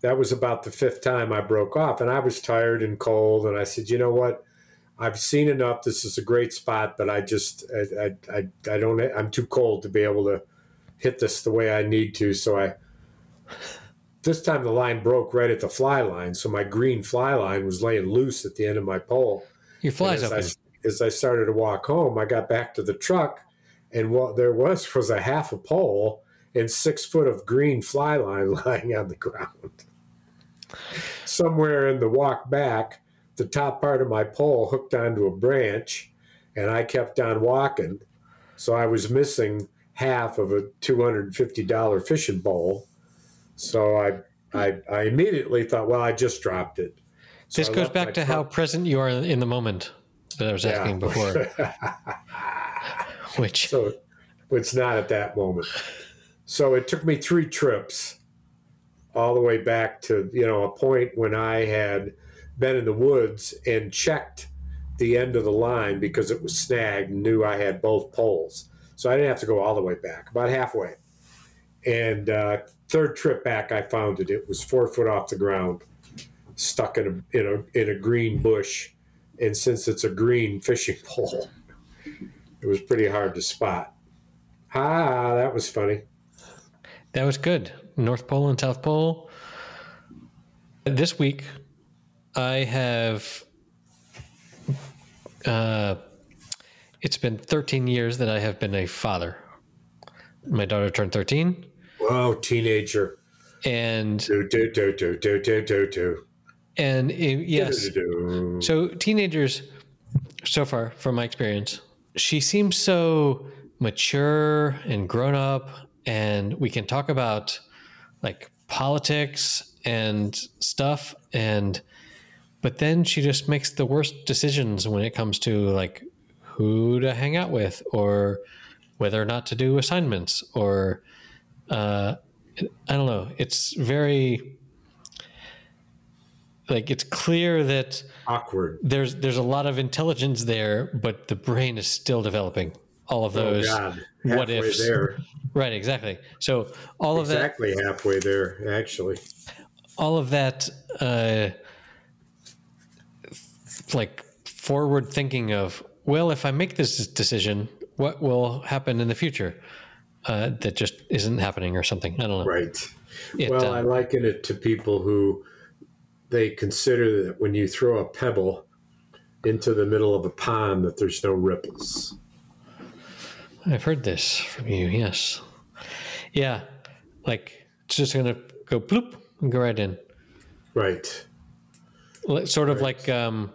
that was about the fifth time I broke off, and I was tired and cold. And I said, you know what? I've seen enough. This is a great spot, but I just I I, I, I don't. I'm too cold to be able to hit this the way I need to. So I this time the line broke right at the fly line. So my green fly line was laying loose at the end of my pole. Your And open. as I, as I started to walk home, I got back to the truck, and what there was was a half a pole and six foot of green fly line lying on the ground. Somewhere in the walk back, the top part of my pole hooked onto a branch, and I kept on walking. So I was missing half of a $250 fishing bowl. So I, I, I immediately thought, well, I just dropped it. So this I goes back to how present you are in the moment that I was asking before. Which so it's not at that moment. So it took me three trips all the way back to, you know, a point when I had been in the woods and checked the end of the line because it was snagged and knew I had both poles. So I didn't have to go all the way back, about halfway. And uh, third trip back, I found it. It was four foot off the ground, stuck in a, in a, in a green bush. And since it's a green fishing pole, it was pretty hard to spot. Ah, that was funny. that was good. North Pole and South Pole. This week, I have. Uh, it's been 13 years that I have been a father. My daughter turned 13, Whoa, teenager. and Do, do, do, do, do, do, do, do. And it, yes, Do, do, do. So teenagers, so far from my experience, she seems so mature and grown up, and we can talk about like politics and stuff, and but then she just makes the worst decisions when it comes to like who to hang out with or whether or not to do assignments or uh, I don't know. It's very like it's clear that Awkward. there's there's a lot of intelligence there, but the brain is still developing. All of Oh those God. what ifs. there. Right, exactly. So all of that Exactly halfway there, actually. all of that uh like forward thinking of well if i make this decision what will happen in the future uh that just isn't happening or something i don't know Right. It, well, uh, I liken it to people who they consider that when you throw a pebble into the middle of a pond that there's no ripples. i've heard this from you yes. Yeah like it's just gonna go bloop and go right in. Right. Sort of like um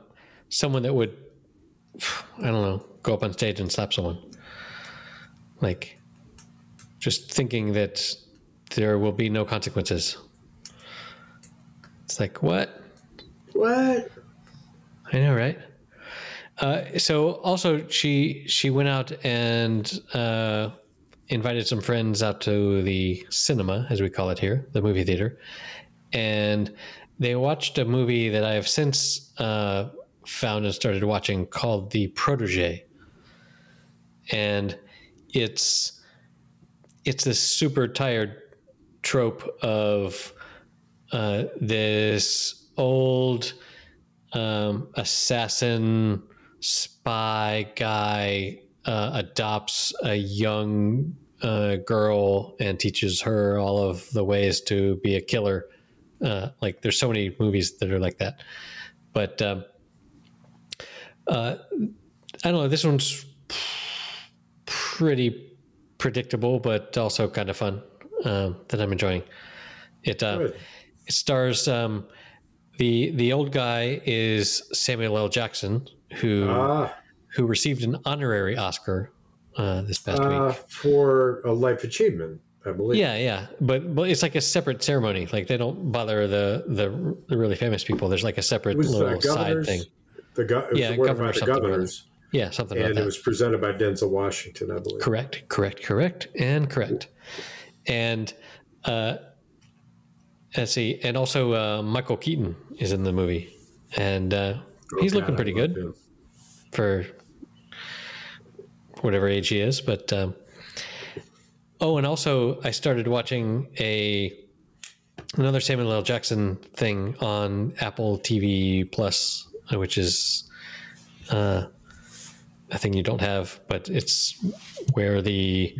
someone that would i don't know go up on stage and slap someone. Like just thinking that there will be no consequences it's like what? What? i know right? Uh, so also she she went out and uh, invited some friends out to the cinema as we call it here the movie theater. And they watched a movie that i have since uh, found and started watching called the protege and it's it's this super tired trope of uh, this old um, assassin spy guy uh, adopts a young uh, girl and teaches her all of the ways to be a killer. Uh, like there's so many movies that are like that, but um, uh, I don't know. This one's pretty predictable, but also kind of fun um, that I'm enjoying. It uh. It stars um, the the old guy is Samuel L. Jackson, who Ah, who received an honorary Oscar uh, this past uh, week. for a life achievement, I believe. Yeah, yeah, but but it's like a separate ceremony. Like they don't bother the the, the really famous people. There's like a separate the little side thing. The go- Yeah, awarded governor the something or other. governors, Yeah, something and like it was presented by Denzel Washington, I believe. Correct, correct, correct, and correct. And uh, let's see, and also uh, Michael Keaton is in the movie, and uh, he's looking pretty good him. for whatever age he is. But um, oh, and also I started watching a another Samuel L. Jackson thing on Apple TV Plus, which is uh, a thing you don't have, but it's where the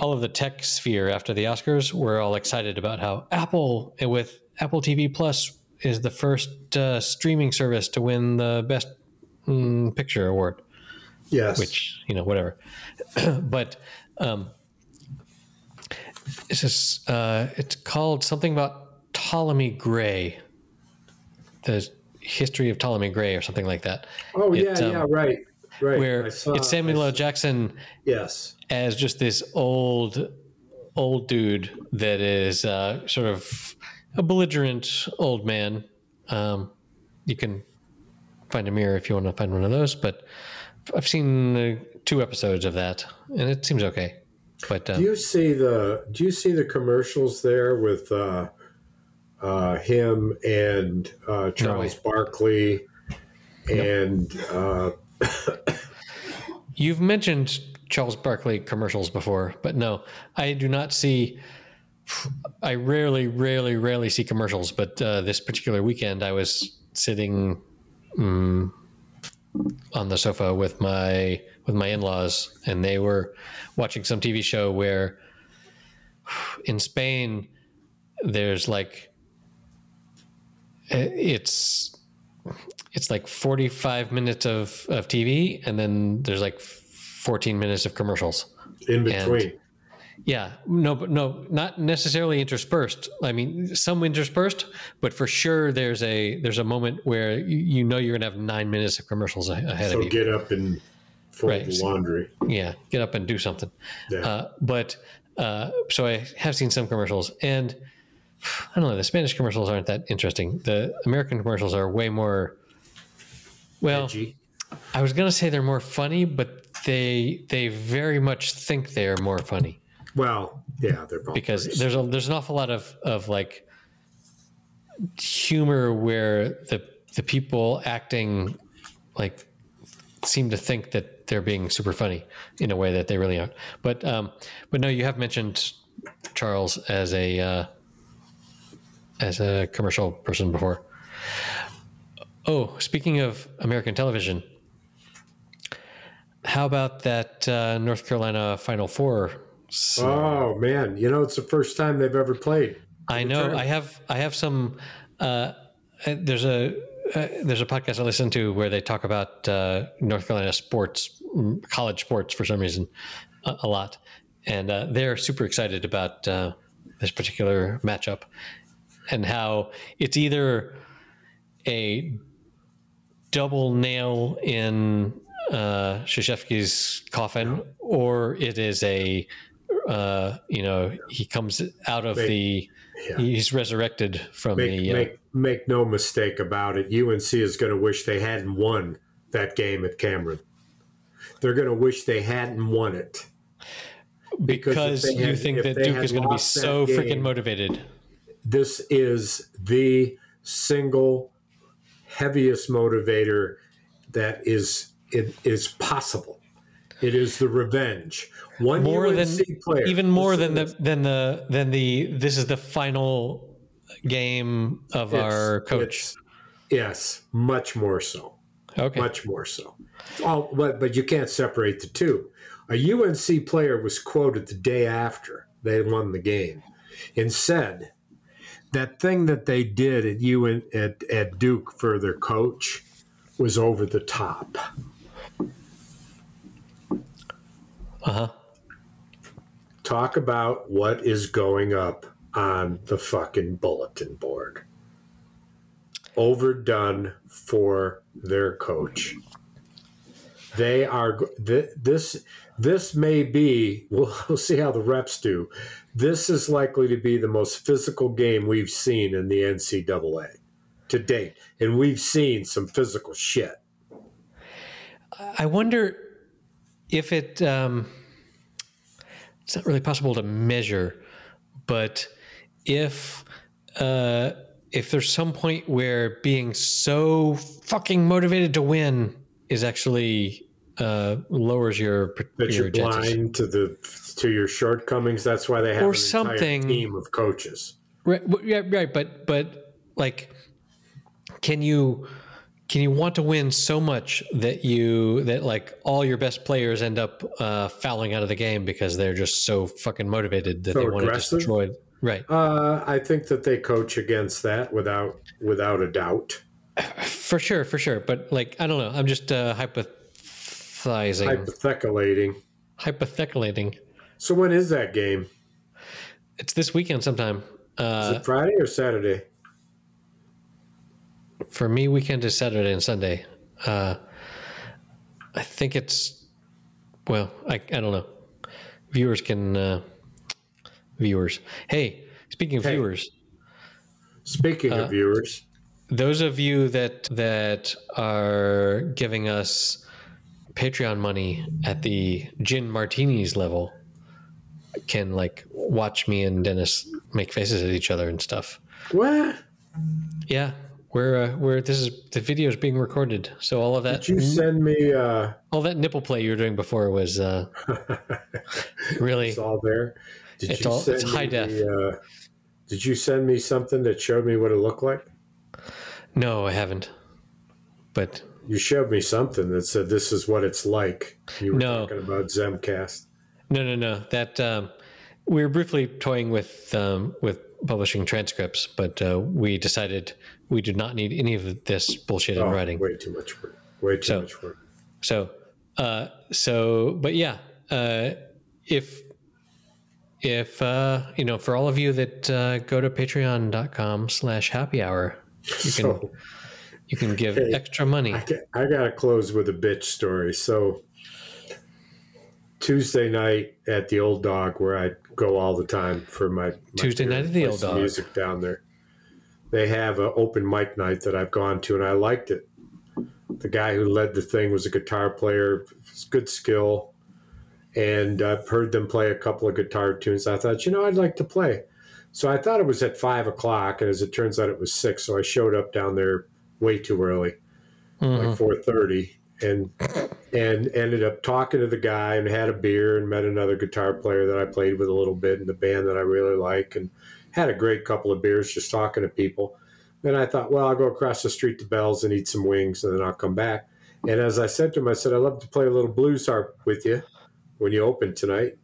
all of the tech sphere after the Oscars were all excited about how Apple with Apple TV Plus is the first uh, streaming service to win the best mm, picture award. Yes. which you know whatever. But um it's just uh it's called something about Ptolemy Grey. The history of Ptolemy Grey or something like that. Oh it, yeah, um, yeah, right, right. where saw- it's samuel L. jackson Yes. as just this old old dude that is uh, sort of a belligerent old man um, you can find a mirror if you want to find one of those but i've seen uh, two episodes of that and it seems okay but Do um, you see the Do you see the commercials there with uh, uh, him and uh, Charles Barkley and uh, you've mentioned charles barkley commercials before but no i do not see i rarely rarely rarely see commercials but uh, this particular weekend i was sitting mm, on the sofa with my with my in-laws and they were watching some tv show where in spain there's like it's it's like 45 minutes of, of tv and then there's like 14 minutes of commercials in between. yeah, no, but no, not necessarily interspersed. I mean, some interspersed, but for sure, there's a there's a moment where you, you know you're gonna have nine minutes of commercials ahead so of you. So get up and fold Right. the laundry. yeah, get up and do something. Yeah. Uh, but uh, so I have seen some commercials, and I don't know. The Spanish commercials aren't that interesting. The American commercials are way more. Well, Edgy. I was gonna say they're more funny, but they they very much think they are more funny. Well, yeah, they're both because there's a there's an awful lot of of like humor where the the people acting like seem to think that they're being super funny in a way that they really aren't. But um, but no, you have mentioned Charles as a uh, as a commercial person before. Oh, speaking of American television, how about that uh, North Carolina Final Four? So, Oh man, you know it's the first time they've ever played. I know. I have. I have some. Uh, uh, there's a uh, there's a podcast I listen to where they talk about uh, North Carolina sports, college sports for some reason, a, a lot, and uh, they're super excited about uh, this particular matchup and how it's either a double nail in uh, Krzyzewski's coffin, or it is a uh, you know he comes out of Make- the Yeah. he's resurrected from Make the uh, make make no mistake about it. UNC is going to wish they hadn't won that game at Cameron. They're going to wish they hadn't won it because because you had- think that Duke is going to be so freaking motivated. This is the single heaviest motivator that is it is possible. It is the revenge. One More UNC than player, even more than the than the than the this is the final game of our coach. yes, much more so. Okay. much more so. Oh, but but you can't separate the two. A UNC player was quoted the day after they won the game and said that thing that they did at UN at, at Duke for their coach was over the top. Uh huh. Talk about what is going up on the fucking bulletin board. Overdone for their coach. They are th- this. This may be. We'll, we'll see how the reps do. This is likely to be the most physical game we've seen in the NCAA to date, and we've seen some physical shit. I wonder if it. Um, it's not really possible to measure, but if uh, if there's some point where being so fucking motivated to win is actually uh, lowers your That your you're blind to the to your shortcomings. That's why they have Or something. team of coaches. Right, yeah, right, but but like, can you can you want to win so much that you that like all your best players end up uh, fouling out of the game because they're just so fucking motivated that So they want to destroy? Right, Uh, I think that they coach against that without without a doubt. For sure, for sure. But like, I don't know. I'm just uh, hypothesizing, Hypothecalating. hypothecalating. So when is that game? It's this weekend sometime. Uh, Is Uh, it Friday or Saturday? for me, weekend is Saturday and Sunday. Uh, I think it's well, I, I don't know. Viewers can uh, viewers. Hey, speaking of Hey. viewers, Speaking Uh, of viewers, those of you that that are giving us Patreon money at the gin martinis level can like watch me and Dennis make faces at each other and stuff. what Yeah, we're uh, we're this is the video is being recorded, so all of that did you send me? Uh, all that nipple play you were doing before was uh, really it's all there. Did It's you all- send it's high def. Uh, did you send me something that showed me what it looked like? No, I haven't. But You showed me something that said this is what it's like. You were No. talking about Zemcast. no, no, no. That um, we were briefly toying with um, with publishing transcripts, but uh, we decided we do not need any of this bullshit in Oh, writing. way too much work. Way too So- much work. So, uh, so, but yeah, uh, if, if, uh, you know, for all of you that, uh, go to patreon.com slash happy hour, you can, So you can give Hey, extra money. I, got- I got to close with a bitch story. So Tuesday night at the Old Dog, where I go all the time for my, my Tuesday night at the Old Dog. music down there. They have an open mic night that I've gone to, and I liked it. The guy who led the thing was a guitar player, good skill, and I've heard them play a couple of guitar tunes. I thought, you know, I'd like to play. So I thought it was at five o'clock, and as it turns out, it was six. So I showed up down there way too early, Mhm. like four thirty, and and ended up talking to the guy and had a beer and met another guitar player that I played with a little bit in the band that I really like, and had a great couple of beers just talking to people. Then I thought, well, I'll go across the street to Bell's and eat some wings, and then I'll come back. And as I said to him, I said, I'd love to play a little blues harp with you when you open tonight.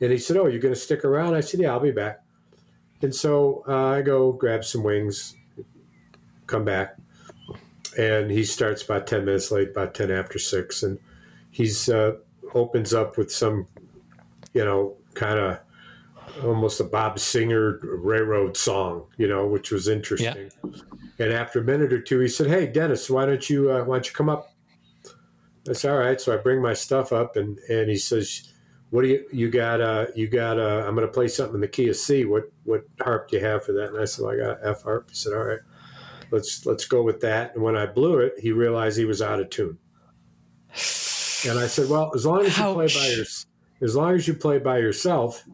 And he said, Oh, you're going to stick around? I said, Yeah, I'll be back. And so uh, I go grab some wings, come back, and he starts about 10 minutes late, about 10 after 6. And he's uh, opens up with some, you know, kind of almost a Bob Singer railroad song, you know, which was interesting. Yeah. And after a minute or two, he said, "Hey, Dennis, why don't you uh, why don't you come up?" That's all right. So I bring my stuff up, and and he says, "What do you you got? Uh, you got? Uh, I'm going to play something in the key of C. What what harp do you have for that?" And I said, well, "I got F harp." He said, "All right, let's let's go with that." And when I blew it, he realized he was out of tune. And I said, "Well, as long as you play by your, as long as you play by yourself,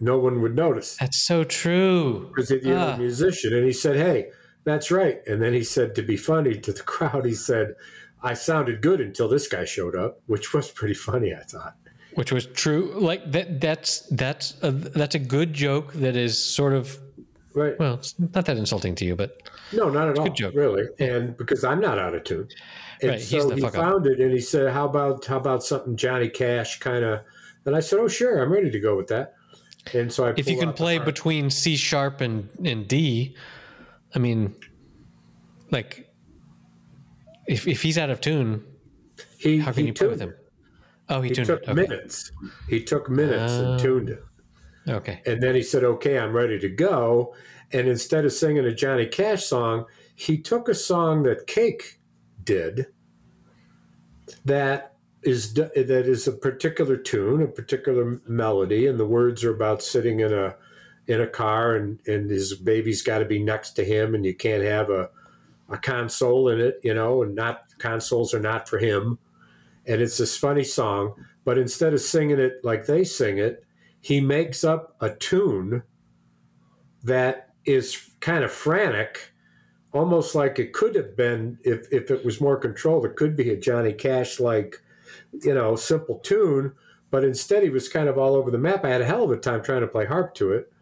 no one would notice." That's so true. because you're Ah. a musician. And he said, Hey, that's right. And then he said, to be funny to the crowd, he said, I sounded good until this guy showed up, which was pretty funny, I thought. Which was true. Like that. That's that's a, that's a good joke. That is sort of Right. well, it's not that insulting to you, but No, not at all. joke. Really. And because I'm not out of tune. And Right, so he fuck up. found it and he said, How about how about something Johnny Cash kind of and I said, Oh sure, I'm ready to go with that. And so I if you can play between C sharp and and D, I mean, like if if he's out of tune, he, how can you play with him? Oh, he, He tuned took it. Okay. minutes. He took minutes Ah. and tuned it. Okay. And then he said, okay, I'm ready to go. And instead of singing a Johnny Cash song, he took a song that Cake did that is that is a particular tune, a particular melody, and the words are about sitting in a in a car and, and his baby's got to be next to him and you can't have a, a console in it, you know, and not consoles are not for him. And it's this funny song, but instead of singing it like they sing it, he makes up a tune that is kind of frantic, almost like it could have been if if it was more controlled. It could be a Johnny Cash like, you know, simple tune, but instead he was kind of all over the map. I had a hell of a time trying to play harp to it,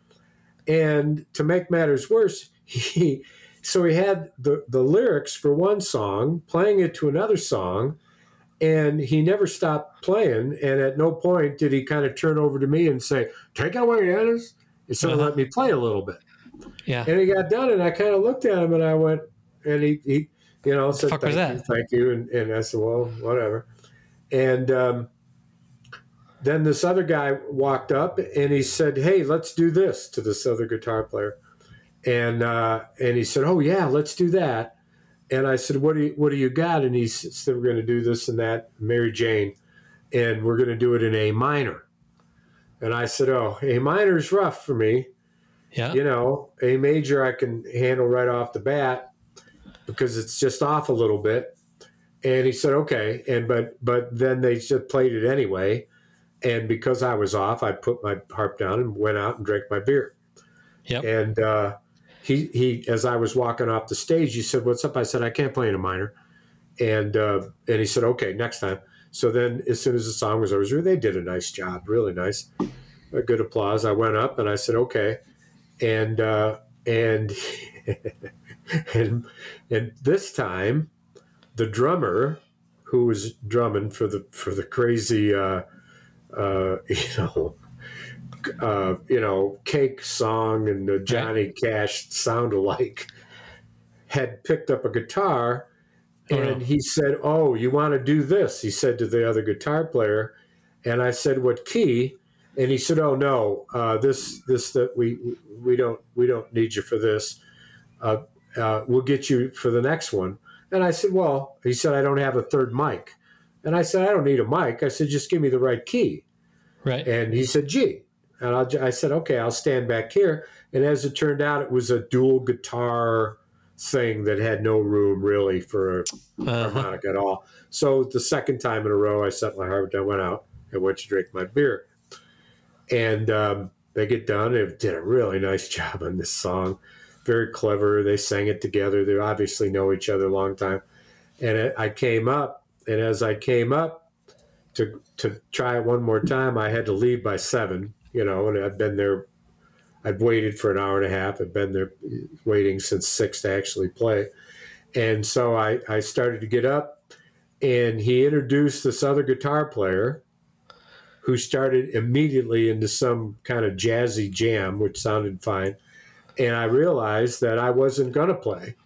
and to make matters worse, he so he had the the lyrics for one song, playing it to another song. And he never stopped playing. And at no point did he kind of turn over to me and say, Take it away, Dennis. And so Uh-huh. let me play a little bit. Yeah. And he got done, and I kind of looked at him, and I went, and he, he you know, said, "Thank you, thank you," and, and I said, "Well, whatever." And um, then this other guy walked up, and he said, "Hey, let's do this." To this other guitar player, and uh, and he said, "Oh yeah, let's do that." And I said, "What do you What do you got?" And he said, "We're going to do this and that, Mary Jane, and we're going to do it in A minor." And I said, "Oh, A minor is rough for me." Yeah. you know, a major I can handle right off the bat because it's just off a little bit. And he said, okay. And but but then they just played it anyway. And because I was off, I put my harp down and went out and drank my beer. Yep. And uh, he he as I was walking off the stage, he said, "What's up?" I said, "I can't play in a minor." And uh, and he said, "Okay, next time." So then, as soon as the song was over, they did a nice job, really nice, a good applause. I went up and I said, "Okay," and uh, and and and this time, the drummer who was drumming for the for the crazy, uh, uh, you know. Uh, you know, cake song and the Johnny Cash sound alike had picked up a guitar Oh, and he said, "Oh, you want to do this?" He said to the other guitar player, and I said, "What key?" And he said, "Oh no, uh, this this that we we don't we don't need you for this. Uh, uh, we'll get you for the next one." And I said, "Well," he said, "I don't have a third mic," and I said, "I don't need a mic." I said, "Just give me the right key." Right. And he said, G. And I'll, I said, okay, I'll stand back here. And as it turned out, it was a dual guitar thing that had no room really for a Uh-huh. harmonica at all. So the second time in a row, I set my harp down, went out, I went to drink my beer. And um, they get done. They did a really nice job on this song. Very clever. They sang it together. They obviously know each other a long time. And I came up, and as I came up to to try it one more time, I had to leave by seven. You know, and I've been there. I've waited for an hour and a half. I've been there waiting since six to actually play. And so I, I started to get up, and he introduced this other guitar player who started immediately into some kind of jazzy jam, which sounded fine. And I realized that I wasn't going to play.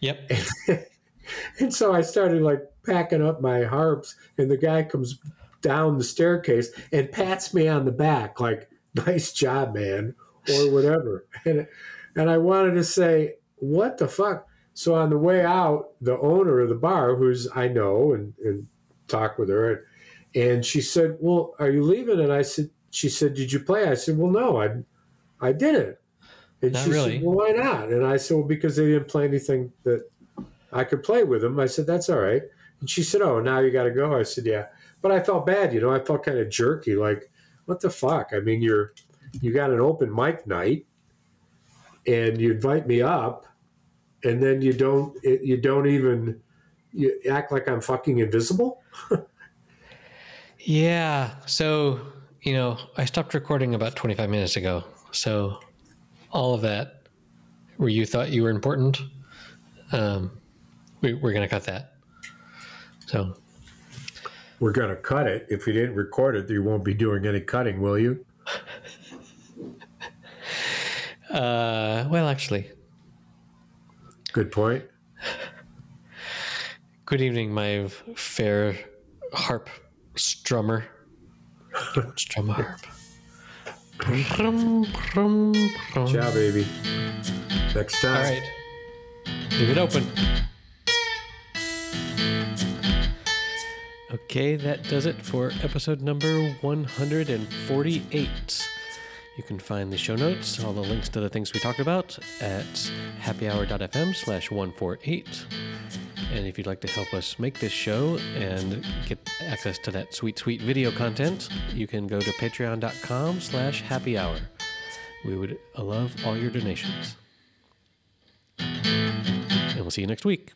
Yep. and so I started like packing up my harps, and the guy comes down the staircase and pats me on the back, like, nice job, man, or whatever. And, and I wanted to say, what the fuck? So on the way out, the owner of the bar, who's I know and, and talk with her, and she said, "Well, are you leaving?" And I said, "She said, did you play?" I said, "Well, no, I, I didn't." And Not she really. said, "Well, why not?" And I said, "Well, because they didn't play anything that I could play with them." I said, "That's all right." And she said, "Oh, now you got to go." I said, "Yeah," but I felt bad, you know. I felt kind of jerky, like, "What the fuck?" I mean, you're you got an open mic night, and you invite me up, and then you don't you don't even you act like I'm fucking invisible. Yeah. So, you know, I stopped recording about 25 minutes ago. So, all of that where you thought you were important, um, we, we're going to cut that. So, We're gonna cut it. If you didn't record it, you won't be doing any cutting, will you? uh, well, actually, Good point. good evening, my fair harp strummer. Strum harp. Brum, brum, brum. Ciao, baby. Next time. All right. Leave it open. Okay, that does it for episode number 148. You can find the show notes, all the links to the things we talked about at happyhour.fm slash 148. And if you'd like to help us make this show and get access to that sweet, sweet video content, you can go to patreon.com slash happy hour. We would love all your donations. And we'll see you next week.